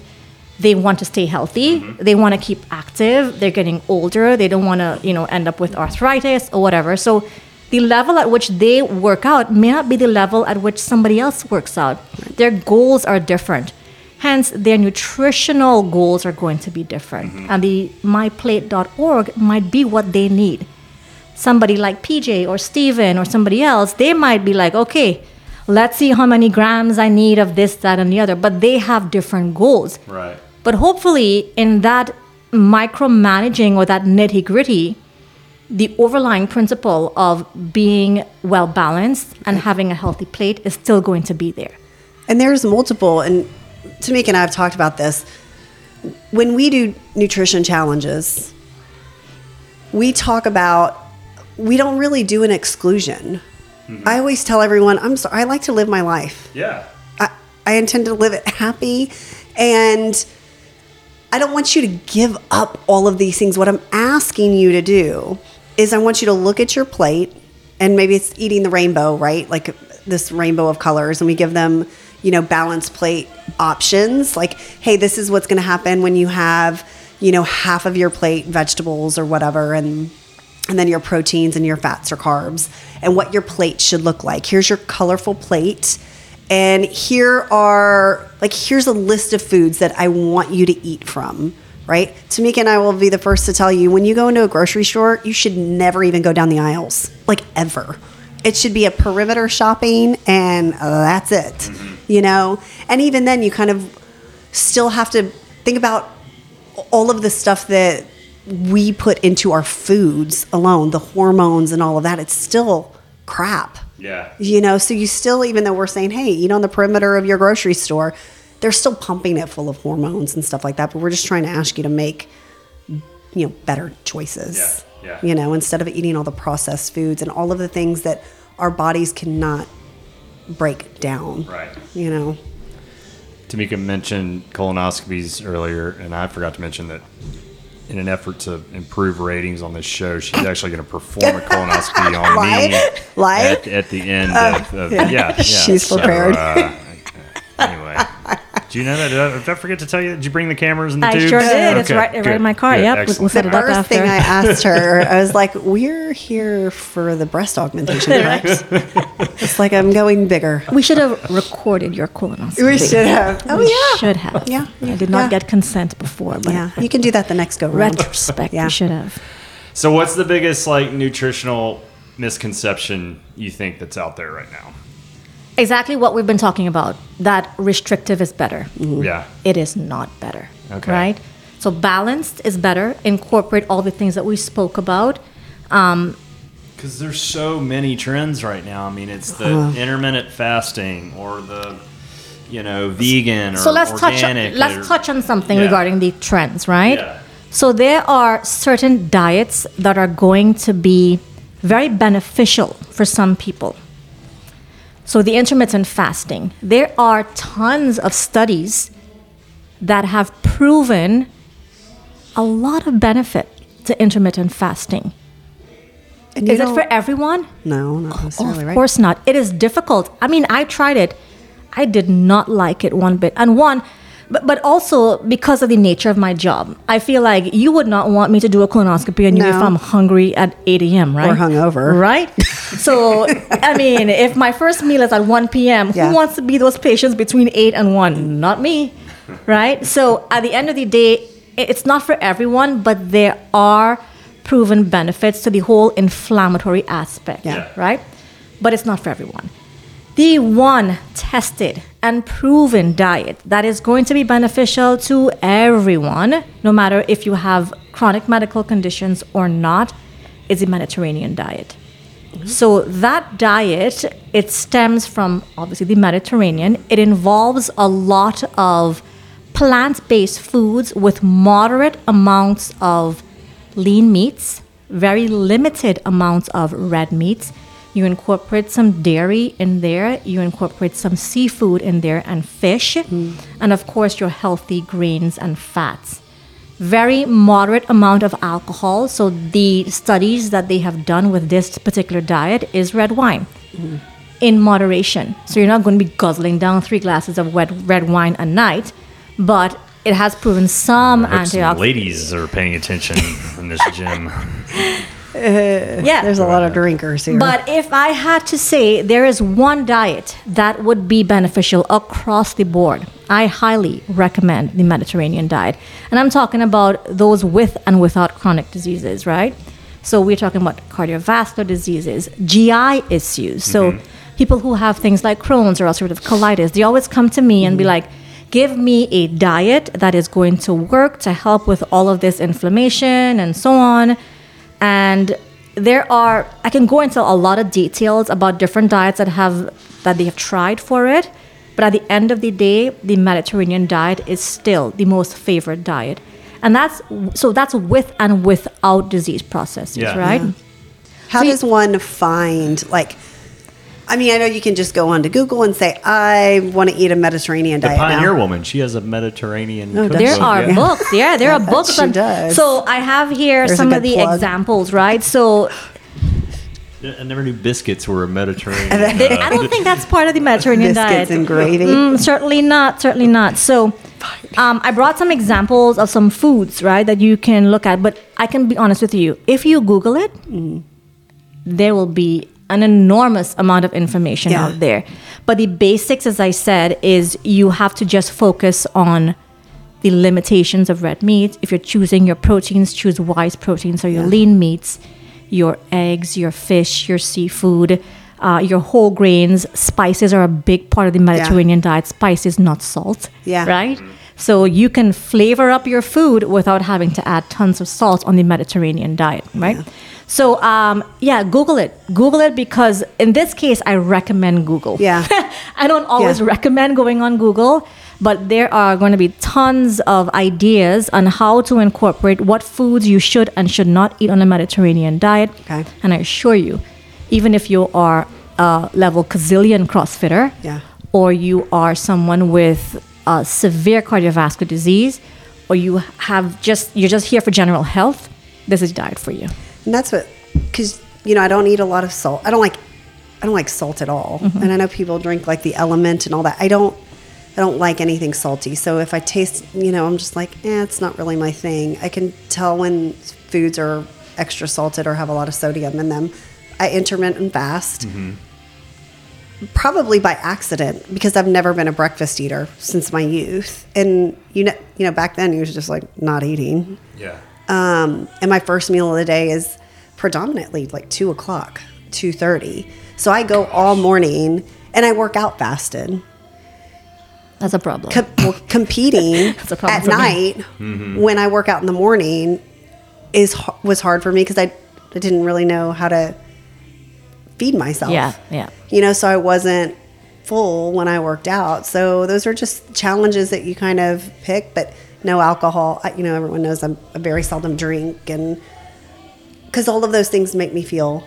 they want to stay healthy. Mm-hmm. They want to keep active. They're getting older. They don't want to, you know, end up with arthritis or whatever. So the level at which they work out may not be the level at which somebody else works out. Their goals are different. Hence, their nutritional goals are going to be different. Mm-hmm. And the myplate.org might be what they need somebody like PJ or Steven or somebody else, they might be like, okay, let's see how many grams I need of this, that, and the other. But they have different goals. Right. But hopefully, in that micromanaging or that nitty gritty, the overlying principle of being well balanced and mm-hmm. having a healthy plate is still going to be there. And there's multiple, and Tamika and I have talked about this. When we do nutrition challenges, we talk about, we don't really do an exclusion. Mm-hmm. I always tell everyone, I'm sorry, I like to live my life. Yeah. I, I intend to live it happy and I don't want you to give up all of these things. What I'm asking you to do is I want you to look at your plate and maybe it's eating the rainbow, right? Like this rainbow of colors and we give them, you know, balance plate options like, hey, this is what's going to happen when you have, you know, half of your plate vegetables or whatever and and then your proteins and your fats or carbs and what your plate should look like. Here's your colorful plate. And here are like here's a list of foods that I want you to eat from, right? Tamika and I will be the first to tell you when you go into a grocery store, you should never even go down the aisles, like ever. It should be a perimeter shopping and that's it. Mm-hmm. You know? And even then you kind of still have to think about all of the stuff that we put into our foods alone, the hormones and all of that, it's still crap. Yeah. You know, so you still, even though we're saying, hey, eat on the perimeter of your grocery store, they're still pumping it full of hormones and stuff like that. But we're just trying to ask you to make, you know, better choices. Yeah, yeah. You know, instead of eating all the processed foods and all of the things that our bodies cannot break down. Right. You know, Tamika mentioned colonoscopies earlier, and I forgot to mention that in an effort to improve ratings on this show, she's actually going to perform a colonoscopy on Live? me Live? At, at the end of, of yeah. yeah. yeah, She's So, prepared. uh, anyway, do you know that? Did I, did I forget to tell you? Did you bring the cameras and the I tubes? sure did. It's Okay, right- right good, in my car. good, Yep, we'll- excellent. we'll set the it up first after. thing I asked her, I was like, "We're here for the breast augmentation, correct?" it's like I'm going bigger. We should have recorded your colonoscopy. We should have. Oh We yeah, should have. Yeah, I did not yeah. get consent before, but yeah. You can do that the next go round. retrospect, Yeah. we should have. So, what's the biggest like nutritional misconception you think that's out there right now? Exactly what we've been talking about. That restrictive is better. Yeah. It is not better. Okay. Right? So balanced is better. Incorporate all the things that we spoke about. Um, Because there's so many trends right now. I mean, it's the intermittent fasting or the, you know, vegan or so let's touch on, let's or- touch on something Yeah. regarding the trends, right? Yeah. So there are certain diets that are going to be very beneficial for some people. So the intermittent fasting, there are tons of studies that have proven a lot of benefit to intermittent fasting. And Is it for everyone? No, not Oh, necessarily, of right? course not. It is difficult. I mean, I tried it. I did not like it one bit. And one, but, but also because of the nature of my job, I feel like you would not want me to do a colonoscopy on you if I'm hungry at 8 a.m., right? Or hungover. Right? So, I mean, if my first meal is at 1 p.m., Yeah. who wants to be those patients between 8 and 1? Not me, right? So, at the end of the day, it's not for everyone, but there are proven benefits to the whole inflammatory aspect, Yeah. right? But it's not for everyone. The one tested and proven diet that is going to be beneficial to everyone, no matter if you have chronic medical conditions or not, is the Mediterranean diet. So that diet, it stems from obviously the Mediterranean. It involves a lot of plant-based foods with moderate amounts of lean meats, very limited amounts of red meats. You incorporate some dairy in there, you incorporate some seafood in there and fish, mm. and of course your healthy grains and fats very moderate amount of alcohol. So the studies that they have done with this particular diet is red wine mm. in moderation. So you're not going to be guzzling down three glasses of wet red wine a night, but it has proven some I hope some antioxidants. ladies are paying attention in this gym. Yeah, There's a lot of drinkers here. But if I had to say there is one diet that would be beneficial across the board, I highly recommend the Mediterranean diet. And I'm talking about those with and without chronic diseases, right? So we're talking about cardiovascular diseases, GI issues. So mm-hmm. people who have things like Crohn's or ulcerative colitis, they always come to me and be mm-hmm. like, give me a diet that is going to work to help with all of this inflammation and so on. And there are I can go into a lot of details about different diets that have that they have tried for it. But at the end of the day, the Mediterranean diet is still the most favorite diet. And that's so that's with and without disease processes, Yeah. right? How does one find like? I mean, I know you can just go onto Google and say, "I want to eat a Mediterranean The diet." Pioneer now. Woman, she has a Mediterranean. No, cookbook, There are yeah. books. Yeah, there are books. she on- does. So I have here There's some of the plug. examples, right? So I never knew biscuits were a Mediterranean. they, I don't think that's part of the Mediterranean Biscuits diet. and gravy. Mm, certainly not. Certainly not. So, um, I brought some examples of some foods, right, that you can look at. But I can be honest with you. If you Google it, there will be an enormous amount of information Yeah. out there. But the basics, as I said, is you have to just focus on the limitations of red meat. If you're choosing your proteins, choose wise proteins or your Yeah. lean meats, your eggs, your fish, your seafood, uh, your whole grains. Spices are a big part of the Mediterranean diet. Spices, not salt. Yeah. Right? So you can flavor up your food without having to add tons of salt on the Mediterranean diet, right? So um, yeah, Google it. Google it because in this case, I recommend Google. Yeah. I don't always Yeah. recommend going on Google, but there are going to be tons of ideas on how to incorporate what foods you should and should not eat on a Mediterranean diet. Okay. And I assure you, even if you are a level gazillion CrossFitter, Yeah. or you are someone with uh, severe cardiovascular disease, or you have just you're just here for general health, this is diet for you. And that's what, because you know, I don't eat a lot of salt. I don't like, I don't like salt at all. Mm-hmm. And I know people drink like the LMNT and all that. I don't, I don't like anything salty. So if I taste, you know, I'm just like, eh, it's not really my thing. I can tell when foods are extra salted or have a lot of sodium in them. I intermittent fast. Probably by accident because I've never been a breakfast eater since my youth, and you know, you know, back then you was just like not eating. yeah. Um, and my first meal of the day is predominantly like two o'clock, 2:30. So I go all morning and I work out fasted. That's a problem. Com- competing That's a problem at night Mm-hmm. when I work out in the morning is was hard for me because I, I didn't really know how to feed myself. yeah, yeah. You know, so I wasn't full when I worked out. So those are just challenges that you kind of pick, but no alcohol. I, you know, everyone knows I'm a very seldom drink and because all of those things make me feel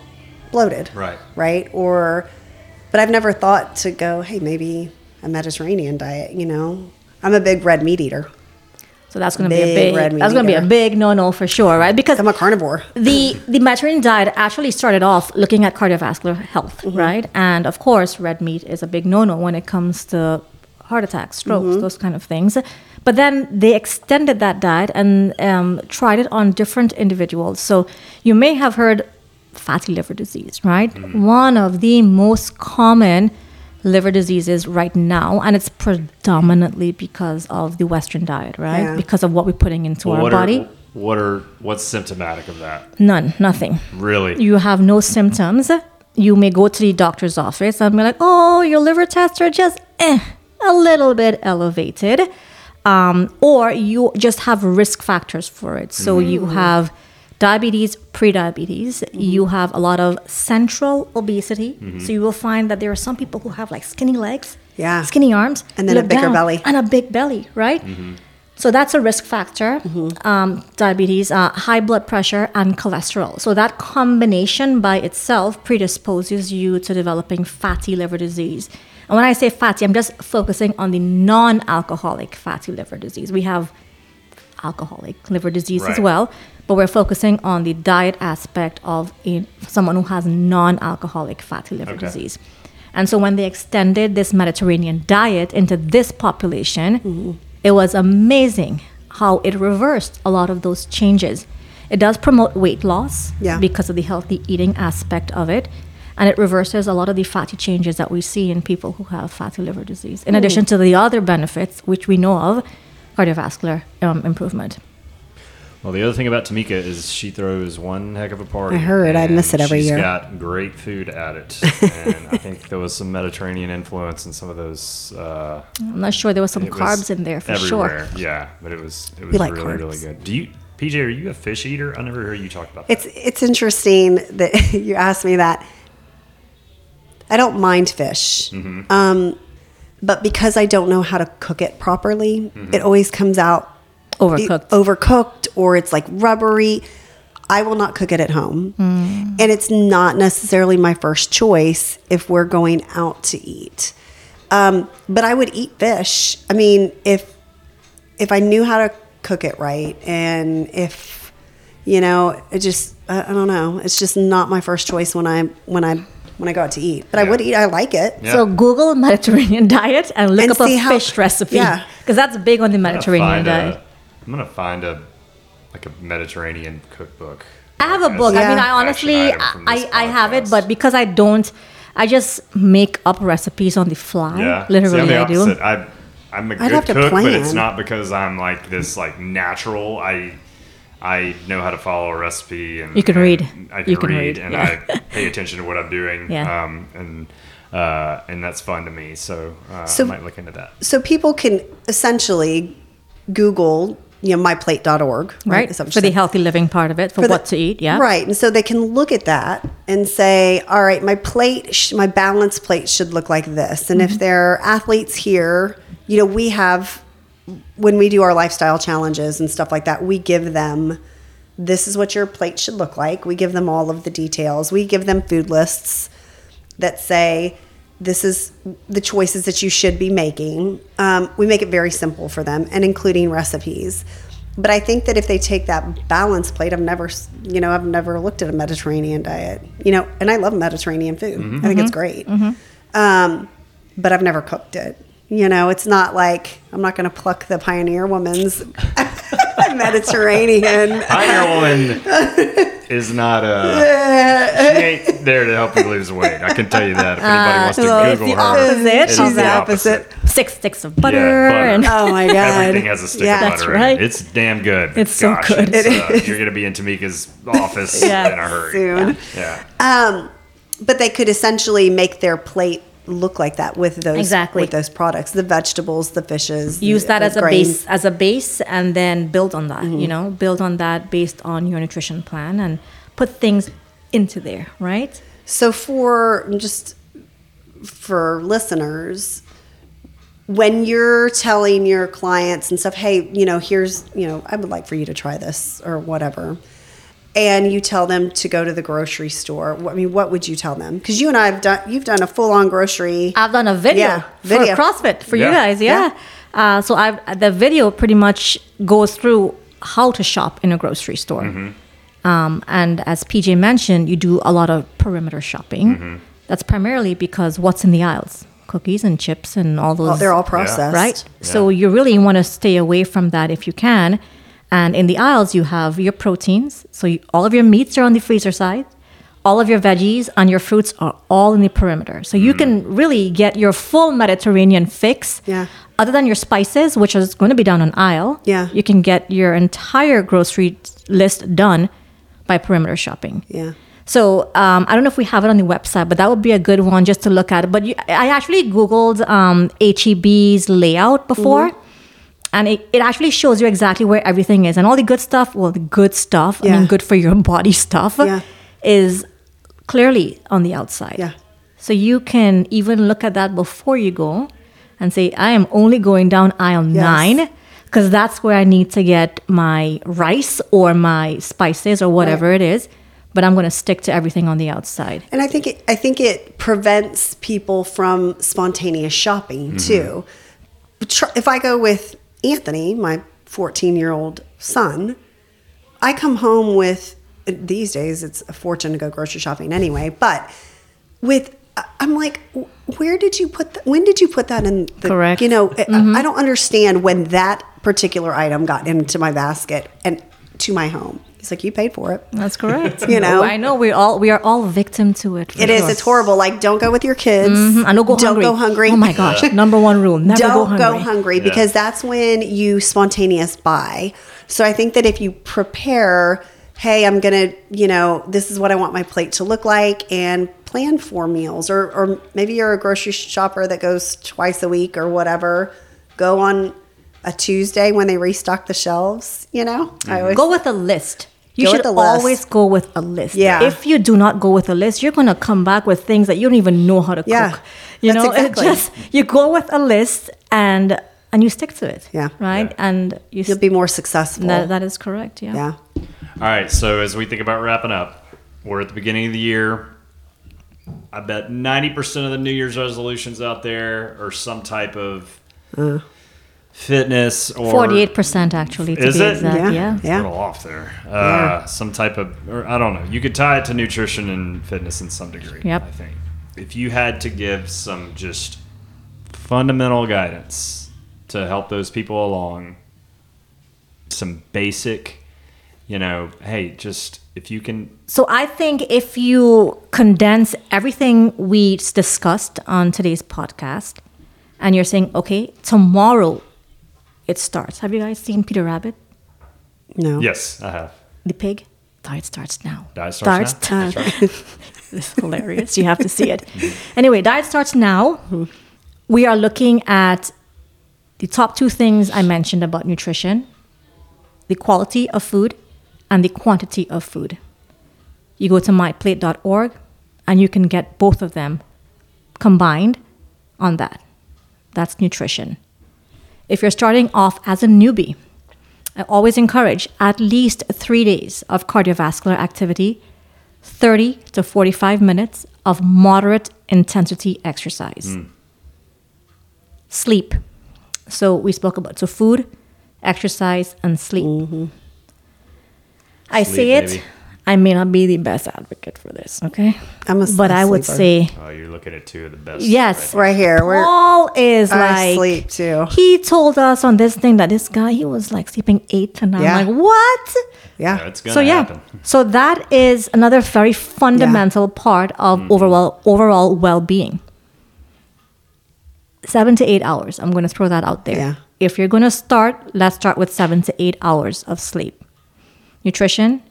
bloated. Right. Right. Or, but I've never thought to go, hey, maybe a Mediterranean diet, you know? I'm a big red meat eater. So that's going to be a Big big. red meat That's going to be a big no-no for sure, right? Because I'm a carnivore. the the Mediterranean diet actually started off looking at cardiovascular health, Mm-hmm. right? And of course, red meat is a big no-no when it comes to heart attacks, strokes, Mm-hmm. those kind of things. But then they extended that diet and um, tried it on different individuals. So you may have heard fatty liver disease, right? One of the most common liver diseases right now, and it's predominantly because of the Western diet, right? Yeah. Because of what we're putting into our what body. Are, what are what's symptomatic of that? None, nothing Really? you have no symptoms, you may go to the doctor's office and be like, oh, your liver tests are just eh, a little bit elevated. Um, or you just have risk factors for it. So you have diabetes, pre-diabetes. You have a lot of central obesity. So you will find that there are some people who have like skinny legs, Yeah. skinny arms, And then a bigger down, belly. and a big belly, right? So that's a risk factor. Um, diabetes, uh, high blood pressure, and cholesterol. So that combination by itself predisposes you to developing fatty liver disease. And when I say fatty, I'm just focusing on the non-alcoholic fatty liver disease. We have alcoholic liver disease as well, but we're focusing on the diet aspect of in someone who has non-alcoholic fatty liver Okay. disease. And so when they extended this Mediterranean diet into this population, it was amazing how it reversed a lot of those changes. It does promote weight loss Yeah. because of the healthy eating aspect of it. And it reverses a lot of the fatty changes that we see in people who have fatty liver disease, in addition to the other benefits, which we know of cardiovascular um, improvement. Well, the other thing about Tamika is she throws one heck of a party. I heard. I miss it every she's year. She's got great food at it, and I think there was some Mediterranean influence in some of those. Uh, I'm not sure there was some it was carbs in there for everywhere. sure. Yeah, but it was it was like really really good. Do you, PJ? Are you a fish eater? I never heard you talk about that. It's it's interesting that you asked me that. I don't mind fish, Mm-hmm. um, but because I don't know how to cook it properly, Mm-hmm. it always comes out Overcooked. overcooked, or it's like rubbery. I will not cook it at home, and it's not necessarily my first choice if we're going out to eat. Um, but I would eat fish. I mean, if if I knew how to cook it right, and if you know, it just I, I don't know. It's just not my first choice when I when I when I go out to eat. But I would eat. I like it. Yeah. So Google Mediterranean diet and look And up a see how- fish recipe. yeah. Because that's big on the I'm Mediterranean diet. a- I'm gonna find a like a Mediterranean cookbook. I have a book. an I mean, I honestly, I, I have it, but because I don't, I just make up recipes on the fly. Yeah, Literally, See, I I'm the do. I, I'm a I'd good have to cook, but it's not because I'm like this like natural. I I know how to follow a recipe and You can and read. I can, You can read, read, and yeah. I pay attention to what I'm doing. Yeah. Um, and uh, and that's fun to me. So, uh, So- I might look into that. So people can essentially Google, you know, myplate.org, right Is that what for you the healthy living part of it, for, For the- what to eat. Yeah, Right. And so they can look at that and say, all right, my plate, sh- my balance plate should look like this. And Mm-hmm. if they're athletes here, you know, we have, when we do our lifestyle challenges and stuff like that, we give them, this is what your plate should look like. We give them all of the details. We give them food lists that say, this is the choices that you should be making. Um, we make it very simple for them and including recipes. But I think that if they take that balance plate, I've never, you know, I've never looked at a Mediterranean diet, you know, and I love Mediterranean food. I think it's great. Um, but I've never cooked it. You know, it's not like I'm not going to pluck the Pioneer Woman's Mediterranean. Pioneer Woman is not a. She ain't there to help you lose weight. I can tell you that. If anybody wants to well, it's Google the her, opposite. it is She's the the opposite. opposite. six sticks of butter, butter. and Oh my God. Everything has a stick Yeah. of That's butter in right. it. It's damn good. It's so Gosh, good. It's, It uh, is. you're going to be in Tamika's office Yeah. in a hurry. Soon. Yeah. Um, but they could essentially make their plate look like that with those Exactly. with those products, the vegetables, the fishes. use the- that as a base as a base and then build on that Mm-hmm. you know build on that based on your nutrition plan and put things into there right So for just for listeners, when you're telling your clients and stuff, hey, you know, here's, you know, I would like for you to try this or whatever. And you tell them to go to the grocery store. wh- I mean, what would you tell them? Because you and I have done, you've done a full on grocery. i've done a video, Yeah, video. for crossfit for you guys yeah, Uh, so i've the video pretty much goes through how to shop in a grocery store um, and as pj mentioned you do a lot of perimeter shopping that's primarily because what's in the aisles cookies and chips and all those Oh, they're all processed. right? So you really want to stay away from that if you can. And in the aisles, you have your proteins. So you, all of your meats are on the freezer side. All of your veggies and your fruits are all in the perimeter. So you can really get your full Mediterranean fix. Yeah. Other than your spices, which is going to be down an aisle. Yeah. You can get your entire grocery list done by perimeter shopping. Yeah. So um, I don't know if we have it on the website, but that would be a good one just to look at. But you, I actually googled um, HEB's layout before, and it, it actually shows you exactly where everything is and all the good stuff. Well, the good stuff, I mean, good for your body stuff, Yeah. is clearly on the outside. Yeah. So you can even look at that before you go and say, I am only going down aisle nine because that's where I need to get my rice or my spices or whatever it is. But I'm going to stick to everything on the outside. And I think it, I think it prevents people from spontaneous shopping mm-hmm. too. If I go with Anthony, my 14 year old son, I come home with these days it's a fortune to go grocery shopping anyway. But with I'm like, where did you put that? When did you put that in? The, Correct. You know, I- mm-hmm. I don't understand when that particular item got into my basket and to my home. He's like, you paid for it. That's correct. You know? Oh, I know we all we are all victim to it. for It is. sure. It's horrible. Like, don't go with your kids. Mm-hmm. I know go don't hungry. go hungry. Oh my gosh! Number one rule: never don't go hungry. go hungry because that's when you spontaneous buy. So I think that if you prepare, hey, I'm gonna, you know, this is what I want my plate to look like, and plan for meals, or or maybe you're a grocery shopper that goes twice a week or whatever. Go on a Tuesday when they restock the shelves. You know, I mm. always Go with a list. You should with a list. always go with a list. Yeah. If you do not go with a list, you're gonna come back with things that you don't even know how to Yeah. cook. You That's know, it exactly. just you go with a list and and you stick to it. Yeah. Right. And you. you'll be more successful. that, that is correct. Yeah. yeah. All right, so as we think about wrapping up, we're at the beginning of the year. I bet 90% of the New Year's resolutions out there are some type of uh. Fitness or Forty-eight percent actually to Is be it? exact. Yeah. Yeah. It's a little off there. Uh, Some type of, or I don't know. You could tie it to nutrition and fitness in some degree. Yep. I think if you had to give some just fundamental guidance to help those people along, some basic, you know, hey, just if you can, So I think if you condense everything we discussed on today's podcast, and you're saying, okay, tomorrow it starts. Have you guys seen Peter Rabbit, No. yes, I have. the pig? Diet starts now. Diet starts now? Starts- It's hilarious. You have to see it. Anyway, diet starts now. We are looking at the top two things I mentioned about nutrition the quality of food and the quantity of food. You go to myplate.org and you can get both of them combined on that. That's nutrition. If you're starting off as a newbie, I always encourage at least three days of cardiovascular activity, 30 to 45 minutes of moderate intensity exercise. Mm. Sleep. So we spoke about so food, exercise, and sleep. Mm-hmm. I Sleep, say it. baby. I may not be the best advocate for this, okay? I'm a but I would sleeper. say Oh, you're looking at two of the best. yes. Right here. We're Paul is I like sleep too. He told us on this thing that this guy he was like sleeping eight to and I'm like what? Yeah, yeah. it's gonna so yeah, happen. so that is another very fundamental part of Mm-hmm. overall overall well being. Seven to eight hours. I'm going to throw that out there. Yeah. If you're going to start, let's start with seven to eight hours of sleep. Nutrition,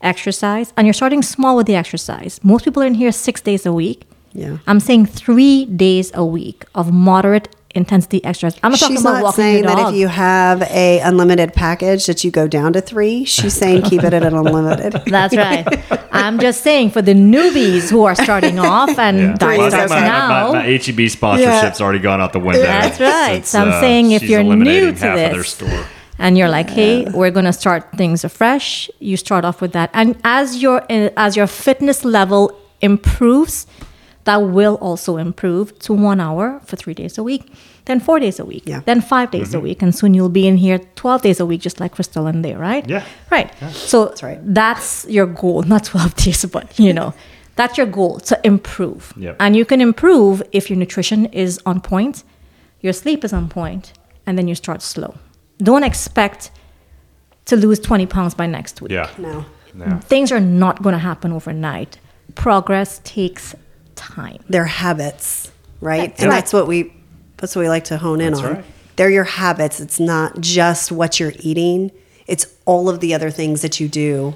exercise and you're starting small with the exercise. Most people are in here six days a week. Yeah. I'm saying three days a week of moderate intensity exercise. I'm not talking about not walking saying your that if you have a unlimited package that you go down to three. She's saying keep it at an unlimited. That's right. I'm just saying for the newbies who are starting off and Yeah. diet Well, starts my, now. my, my HEB sponsorship's already gone out the window. That's right. since, So I'm uh, saying if you're new to half of their this, store. And you're like, "Hey, we're gonna start things afresh," you start off with that, and as your as your fitness level improves, that will also improve to one hour for three days a week, then four days a week, Yeah. then five days Mm-hmm. a week, and soon you'll be in here twelve days a week, just like Crystal and there, right? Yeah. Right. So that's right. That's your goal, not twelve days, but you know. That's your goal to improve. Yep. And you can improve if your nutrition is on point, your sleep is on point, and then you start slow. Don't expect to lose 20 pounds by next week. Yeah. No. No. Mm. Things are not going to happen overnight. Progress takes time. They're habits, right? That's and right. that's what we that's what we like to hone in on. right. They're your habits. It's not just what you're eating. It's all of the other things that you do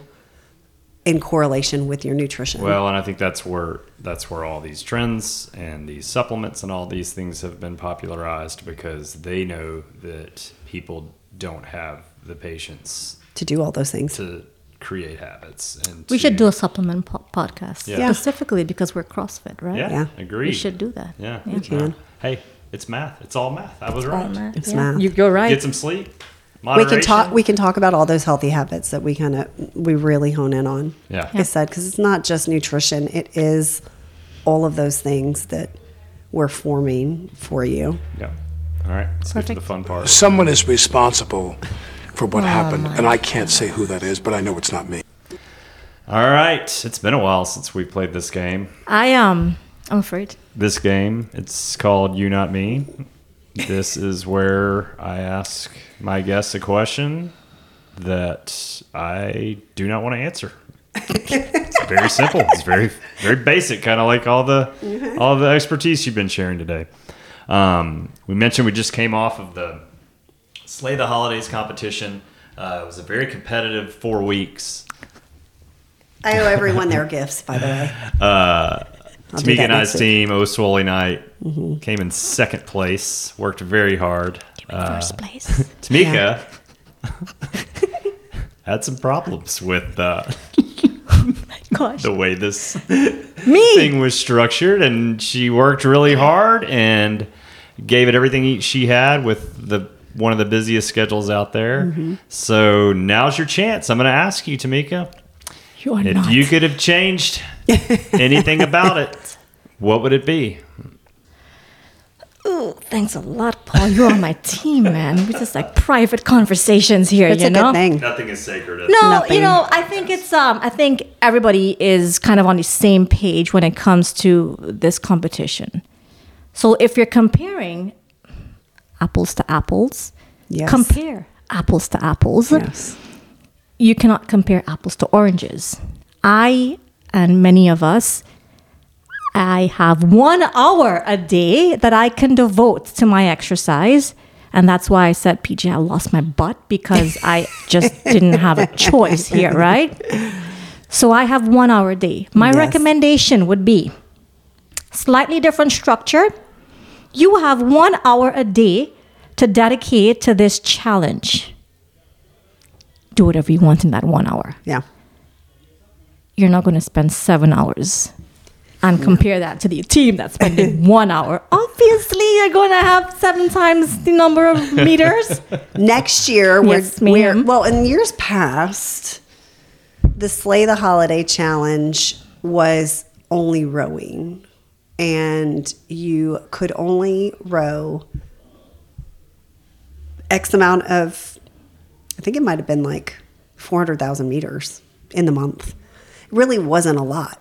in correlation with your nutrition. Well, and I think that's where that's where all these trends and these supplements and all these things have been popularized because they know that people don't have the patience to do all those things. to create habits. And We to- should do a supplement po- podcast Yeah. Yeah. specifically because we're CrossFit, right? Yeah, Yeah. agreed. We should do that. Yeah, You can. Hey, it's math. It's all math. I was Oh, right. man. It's Yeah. math. You- You're right. Get some sleep. We can talk we can talk about all those healthy habits that we kind of we really hone in on. Yeah. Like I said because it's not just nutrition, it is all of those things that we're forming for you. Yeah. All right. Let's get to the fun part. Someone is responsible for what happened, and I can't say who that is, but I know it's not me. All right. It's been a while since we played this game. I um, I'm afraid. This game, it's called You Not Me. This is where I ask my guests a question that I do not want to answer. It's very simple. It's very very basic, kind of like all the all the expertise you've been sharing today. Um, we mentioned we just came off of the Sleigh the Holidays competition. Uh, it was a very competitive four weeks. I owe everyone their gifts, by the way. I'll Tamika and I's next week. team, O Swoley Night, came in second place. Worked very hard. Uh, First place. Tamika had some problems with uh, Gosh. the way this Me. thing was structured, and she worked really hard and gave it everything she had with the one of the busiest schedules out there. Mm-hmm. So now's your chance. I'm going to ask you, Tamika, You are if not. you could have changed anything about it, what would it be? Ooh, thanks a lot, Paul. You're on my team, man. We're just like private conversations here, It's you a know. good thing. Nothing is sacred. No, Nothing. you know, I think it's um I think everybody is kind of on the same page when it comes to this competition. So if you're comparing apples to apples, Yes. compare apples to apples. Yes. You cannot compare apples to oranges. I and many of us I have one hour a day that I can devote to my exercise. And that's why I said, PJ, I lost my butt because I just didn't have a choice here, right? So I have one hour a day. My Yes. recommendation would be slightly different structure. You have one hour a day to dedicate to this challenge. Do whatever you want in that one hour Yeah. you're not going to spend seven hours and compare that to the team that's spending one hour. Obviously, you're going to have seven times the number of meters. Next year, Yes, we're, we're ma'am. well. In years past, the Sleigh the Holiday Challenge was only rowing, and you could only row X amount of. I think it might have been like four hundred thousand meters in the month. It really wasn't a lot.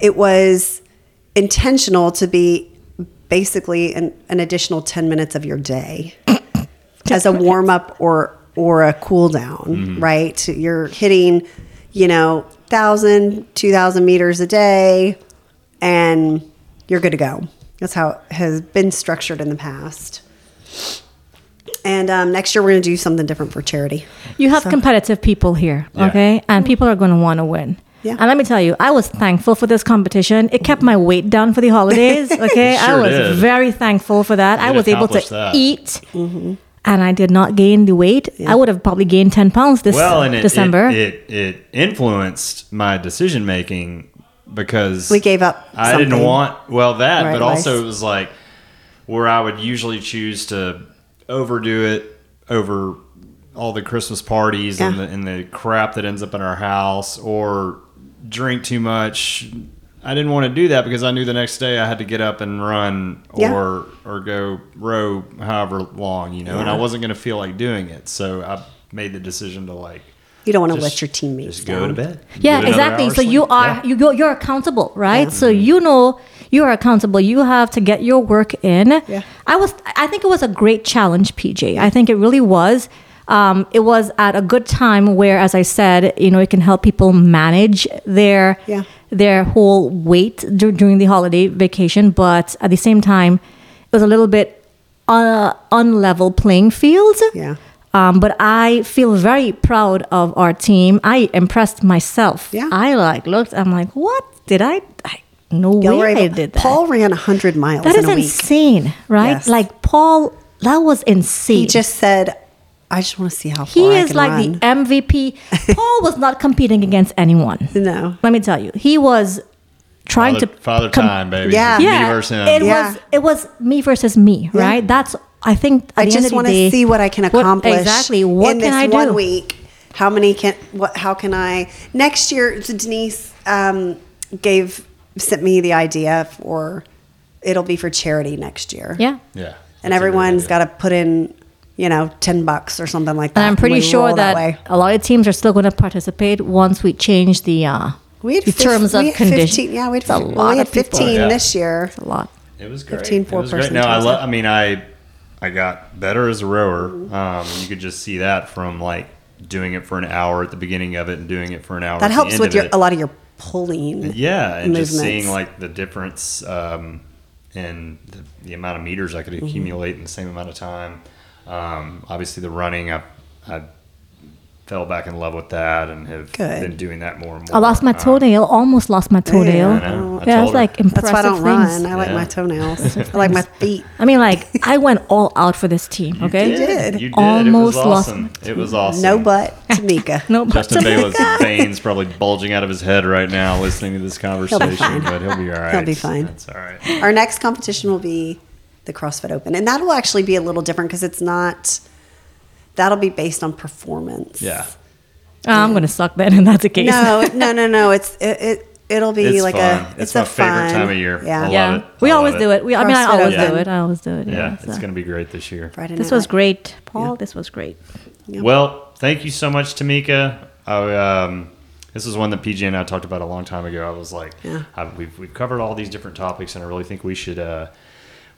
It was intentional to be basically an, an additional ten minutes of your day as a warm up or or a cool down, right? You're hitting, you know, 1,000, 2,000 meters a day, and you're good to go. That's how it has been structured in the past. And um, next year we're going to do something different for charity. You have So- competitive people here, Yeah. okay? And people are going to want to win. Yeah. And let me tell you, I was thankful for this competition. It kept my weight down for the holidays, okay? I was did. very thankful for that. I was able to that. eat, Mm-hmm. and I did not gain the weight. I would have probably gained 10 pounds this well, and it, December. It, it it influenced my decision making because We gave up I didn't want well that, Right, but also it was like where I would usually choose to overdo it over all the Christmas parties and, the, and the crap that ends up in our house or drink too much. I didn't want to do that because I knew the next day I had to get up and run Yeah. or or go row however long, you know, and I wasn't going to feel like doing it. So I made the decision to like You don't want to just- let your teammates just down. go to bed. yeah, exactly. So sleep. you are Yeah. you go you're accountable, right? So you know you are accountable. You have to get your work in. Yeah. I was I think it was a great challenge, PJ. I think it really was. Um, it was at a good time where, as I said, you know, it can help people manage their Yeah. their whole weight dur- during the holiday vacation. But at the same time, it was a little bit uh, unlevel playing field. Yeah. Um, but I feel very proud of our team. I impressed myself. Yeah. I like looked. I'm like, what did I? I no way I did that. Paul ran 100 miles that in is a week. insane, right? Yes. Like Paul, that was insane. He just said, I just want to see how far he I is can like run. the MVP. Paul was not competing against anyone. No. Let me tell you, he was trying Father, to father com- time, baby. Yeah. It's me Yeah, versus him. it Yeah. was it was me versus me, Yeah. right? That's I think. I just want to see what I can what- accomplish. exactly. What in can this I do? one week? How many can? What? How can I? Next year, so Denise um, gave sent me the idea for. It'll be for charity next year. Yeah. yeah. and That's a great got to put in, you know, ten bucks or something like that. And I'm pretty sure roll that, way. a lot of teams are still going to participate once we change the uh, we had the fif- terms we of had condition. 15 Yeah, we had, It's a well, lot we had of fifteen Yeah. this year. It's a lot. It was great. 15 it was great. four-person No, I teams, love. I mean, I I got better as a rower. Um, you could just see that from like doing it for an hour at the beginning of it and doing it for an hour. That at the helps end with of your it. a lot of your pulling. Yeah, and just seeing like the difference um, in the, the amount of meters I could Mm-hmm. accumulate in the same amount of time. Um, obviously, the running, I, I fell back in love with that and have Good. been doing that more and more. I lost my Um, totoneel. Almost lost my toenail. I know. I Yeah, it's like impressive That's why I don't things. run. I like Yeah. my toenails. I like my feet. I mean, like I went all out for this team. Okay, You did. You did. Almost it was lost awesome. It was awesome. No butt, Tamika. No, but Justin Bayless' veins probably bulging out of his head right now listening to this conversation, fine. but he'll be all right. He'll be fine. That's all right. Our next competition will be the CrossFit Open, and that will actually be a little different because it's not. That'll be based on performance. Yeah. Oh, I'm gonna suck then, and that's the case. No, no, no, no. It's it. it it'll be It's like fun. a. It's It's, my a favorite fun, time of year. Yeah. I love yeah, it. we I always love do it. it. We, I mean, I always Open. do it. I always do it. Yeah, Yeah, it's going to be great this year. Friday This night was great, Paul. Yeah. This was great. Well, thank you so much, Tamika. I, um, this is one that PJ and I talked about a long time ago. I was like, Yeah. I, we've we've covered all these different topics, and I really think we should uh,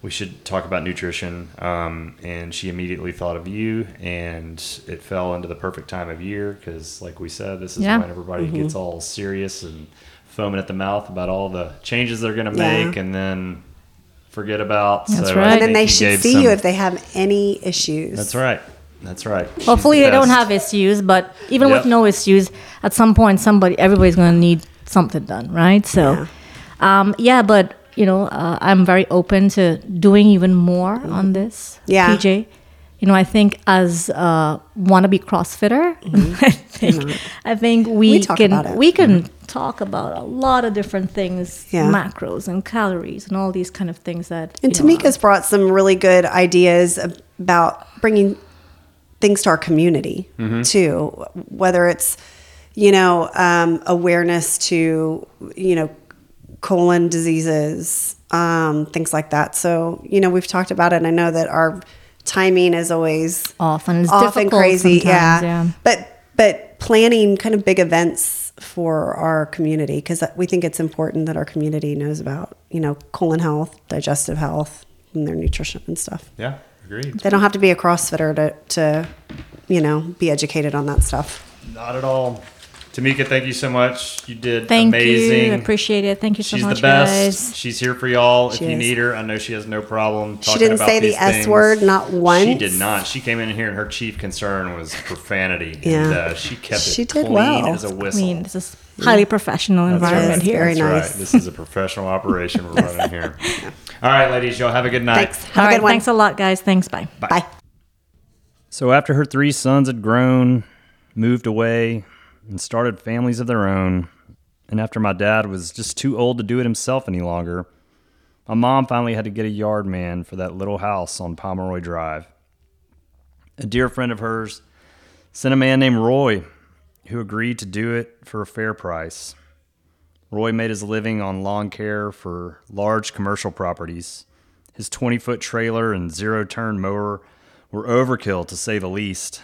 we should talk about nutrition. Um, and she immediately thought of you, and it fell into the perfect time of year because, like we said, this is Yeah. when everybody Mm-hmm. gets all serious and foaming at the mouth about all the changes they're going to Yeah. make, and then forget about. That's so right. And then they should see some- you if they have any issues. That's right. That's right. She's Hopefully, the they don't have issues, but even Yep. with no issues, at some point, somebody, everybody's going to need something done, right? So, Yeah. um, yeah, but you know, uh, I'm very open to doing even more on this. Yeah. PJ. You know, I think as a wannabe CrossFitter, I think I think we, Mm-hmm. We talk can about it. we can talk about a lot of different things, Yeah. macros and calories and all these kind of things that. And you know, Tamika's brought some really good ideas about bringing things to our community too, whether it's you know um, awareness to you know colon diseases, um, things like that. So you know we've talked about it. and I know that our timing is always Off, and it's often difficult crazy. Yeah. yeah. but but planning kind of big events for our community because we think it's important that our community knows about you know colon health, digestive health, and their nutrition and stuff. Yeah, agreed. They don't have to be a CrossFitter to to you know be educated on that stuff. Not at all. Tamika, thank you so much. You did Thank amazing. you. Appreciate it. Thank you so She's much, the best. guys. She's here for y'all if She you is. need her. I know she has no problem talking about it. She didn't about say the S things. word, not once. She did not. She came in here and her chief concern was profanity. And Yeah. uh, she kept it She did clean well. as a whistle. I mean, this is highly professional environment Yes, here. very That's nice. right. This is a professional operation we're running here. All right, ladies, y'all have a good night. Thanks. Have All a right, good one. thanks a lot, guys. Thanks. Bye. Bye. So after her three sons had grown, moved away, and started families of their own, and after my dad was just too old to do it himself any longer, my mom finally had to get a yard man for that little house on Pomeroy Drive. A dear friend of hers sent a man named Roy who agreed to do it for a fair price. Roy made his living on lawn care for large commercial properties. His 20 foot trailer and zero turn mower were overkill to say the least.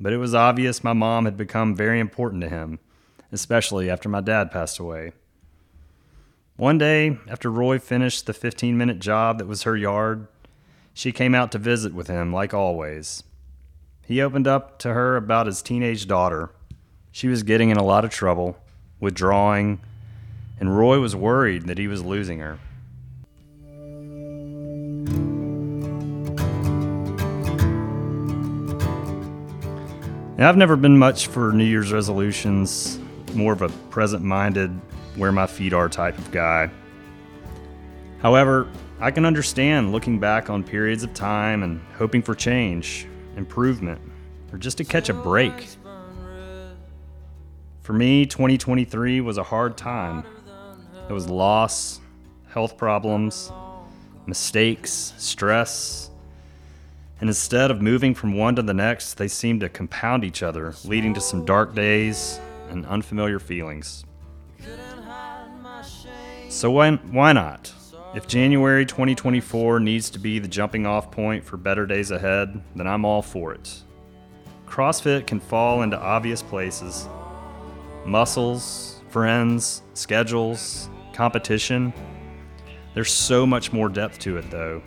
But it was obvious my mom had become very important to him, especially after my dad passed away. One day, after Roy finished the 15 minute job that was her yard, she came out to visit with him like always. He opened up to her about his teenage daughter. She was getting in a lot of trouble, withdrawing, and Roy was worried that he was losing her. Now, I've never been much for New Year's resolutions, more of a present minded, where my feet are type of guy. However, I can understand looking back on periods of time and hoping for change, improvement, or just to catch a break. For me, 2023 was a hard time. There was loss, health problems, mistakes, stress, and instead of moving from one to the next, they seemed to compound each other, leading to some dark days and unfamiliar feelings. So why, why not? If January 2024 needs to be the jumping off point for better days ahead, then I'm all for it. CrossFit can fall into obvious places muscles, friends, schedules, competition. There's so much more depth to it, though.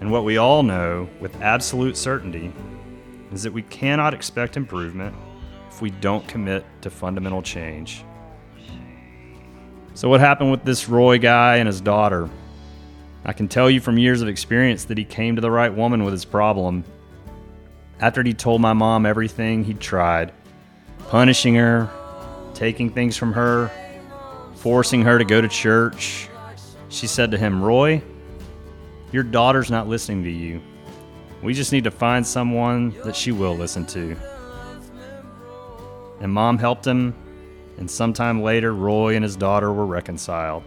And what we all know with absolute certainty is that we cannot expect improvement if we don't commit to fundamental change. So, what happened with this Roy guy and his daughter? I can tell you from years of experience that he came to the right woman with his problem. After he told my mom everything he'd tried, punishing her, taking things from her, forcing her to go to church, she said to him, Roy, your daughter's not listening to you. We just need to find someone that she will listen to. And mom helped him, and sometime later, Roy and his daughter were reconciled.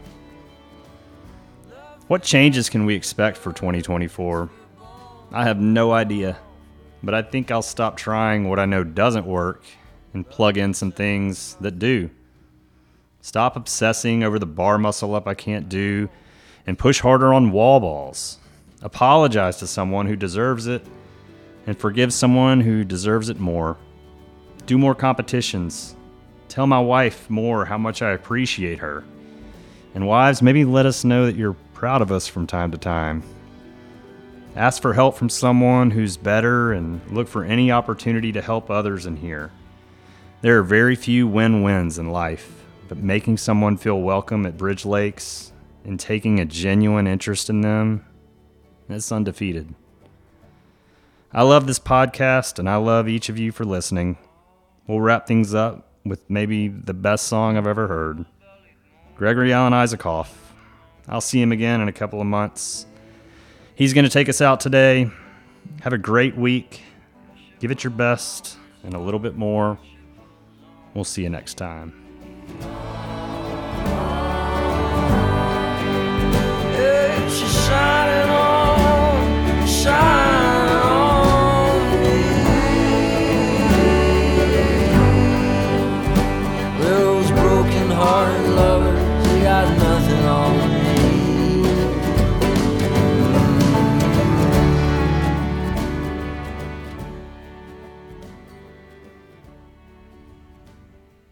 What changes can we expect for 2024? I have no idea, but I think I'll stop trying what I know doesn't work and plug in some things that do. Stop obsessing over the bar muscle up I can't do and push harder on wall balls. Apologize to someone who deserves it and forgive someone who deserves it more. Do more competitions. Tell my wife more how much I appreciate her. And wives, maybe let us know that you're proud of us from time to time. Ask for help from someone who's better and look for any opportunity to help others in here. There are very few win wins in life, but making someone feel welcome at Bridge Lakes and taking a genuine interest in them is undefeated. I love this podcast and I love each of you for listening. We'll wrap things up with maybe the best song I've ever heard Gregory Alan Isakov. I'll see him again in a couple of months. He's going to take us out today. Have a great week. Give it your best and a little bit more. We'll see you next time. shine.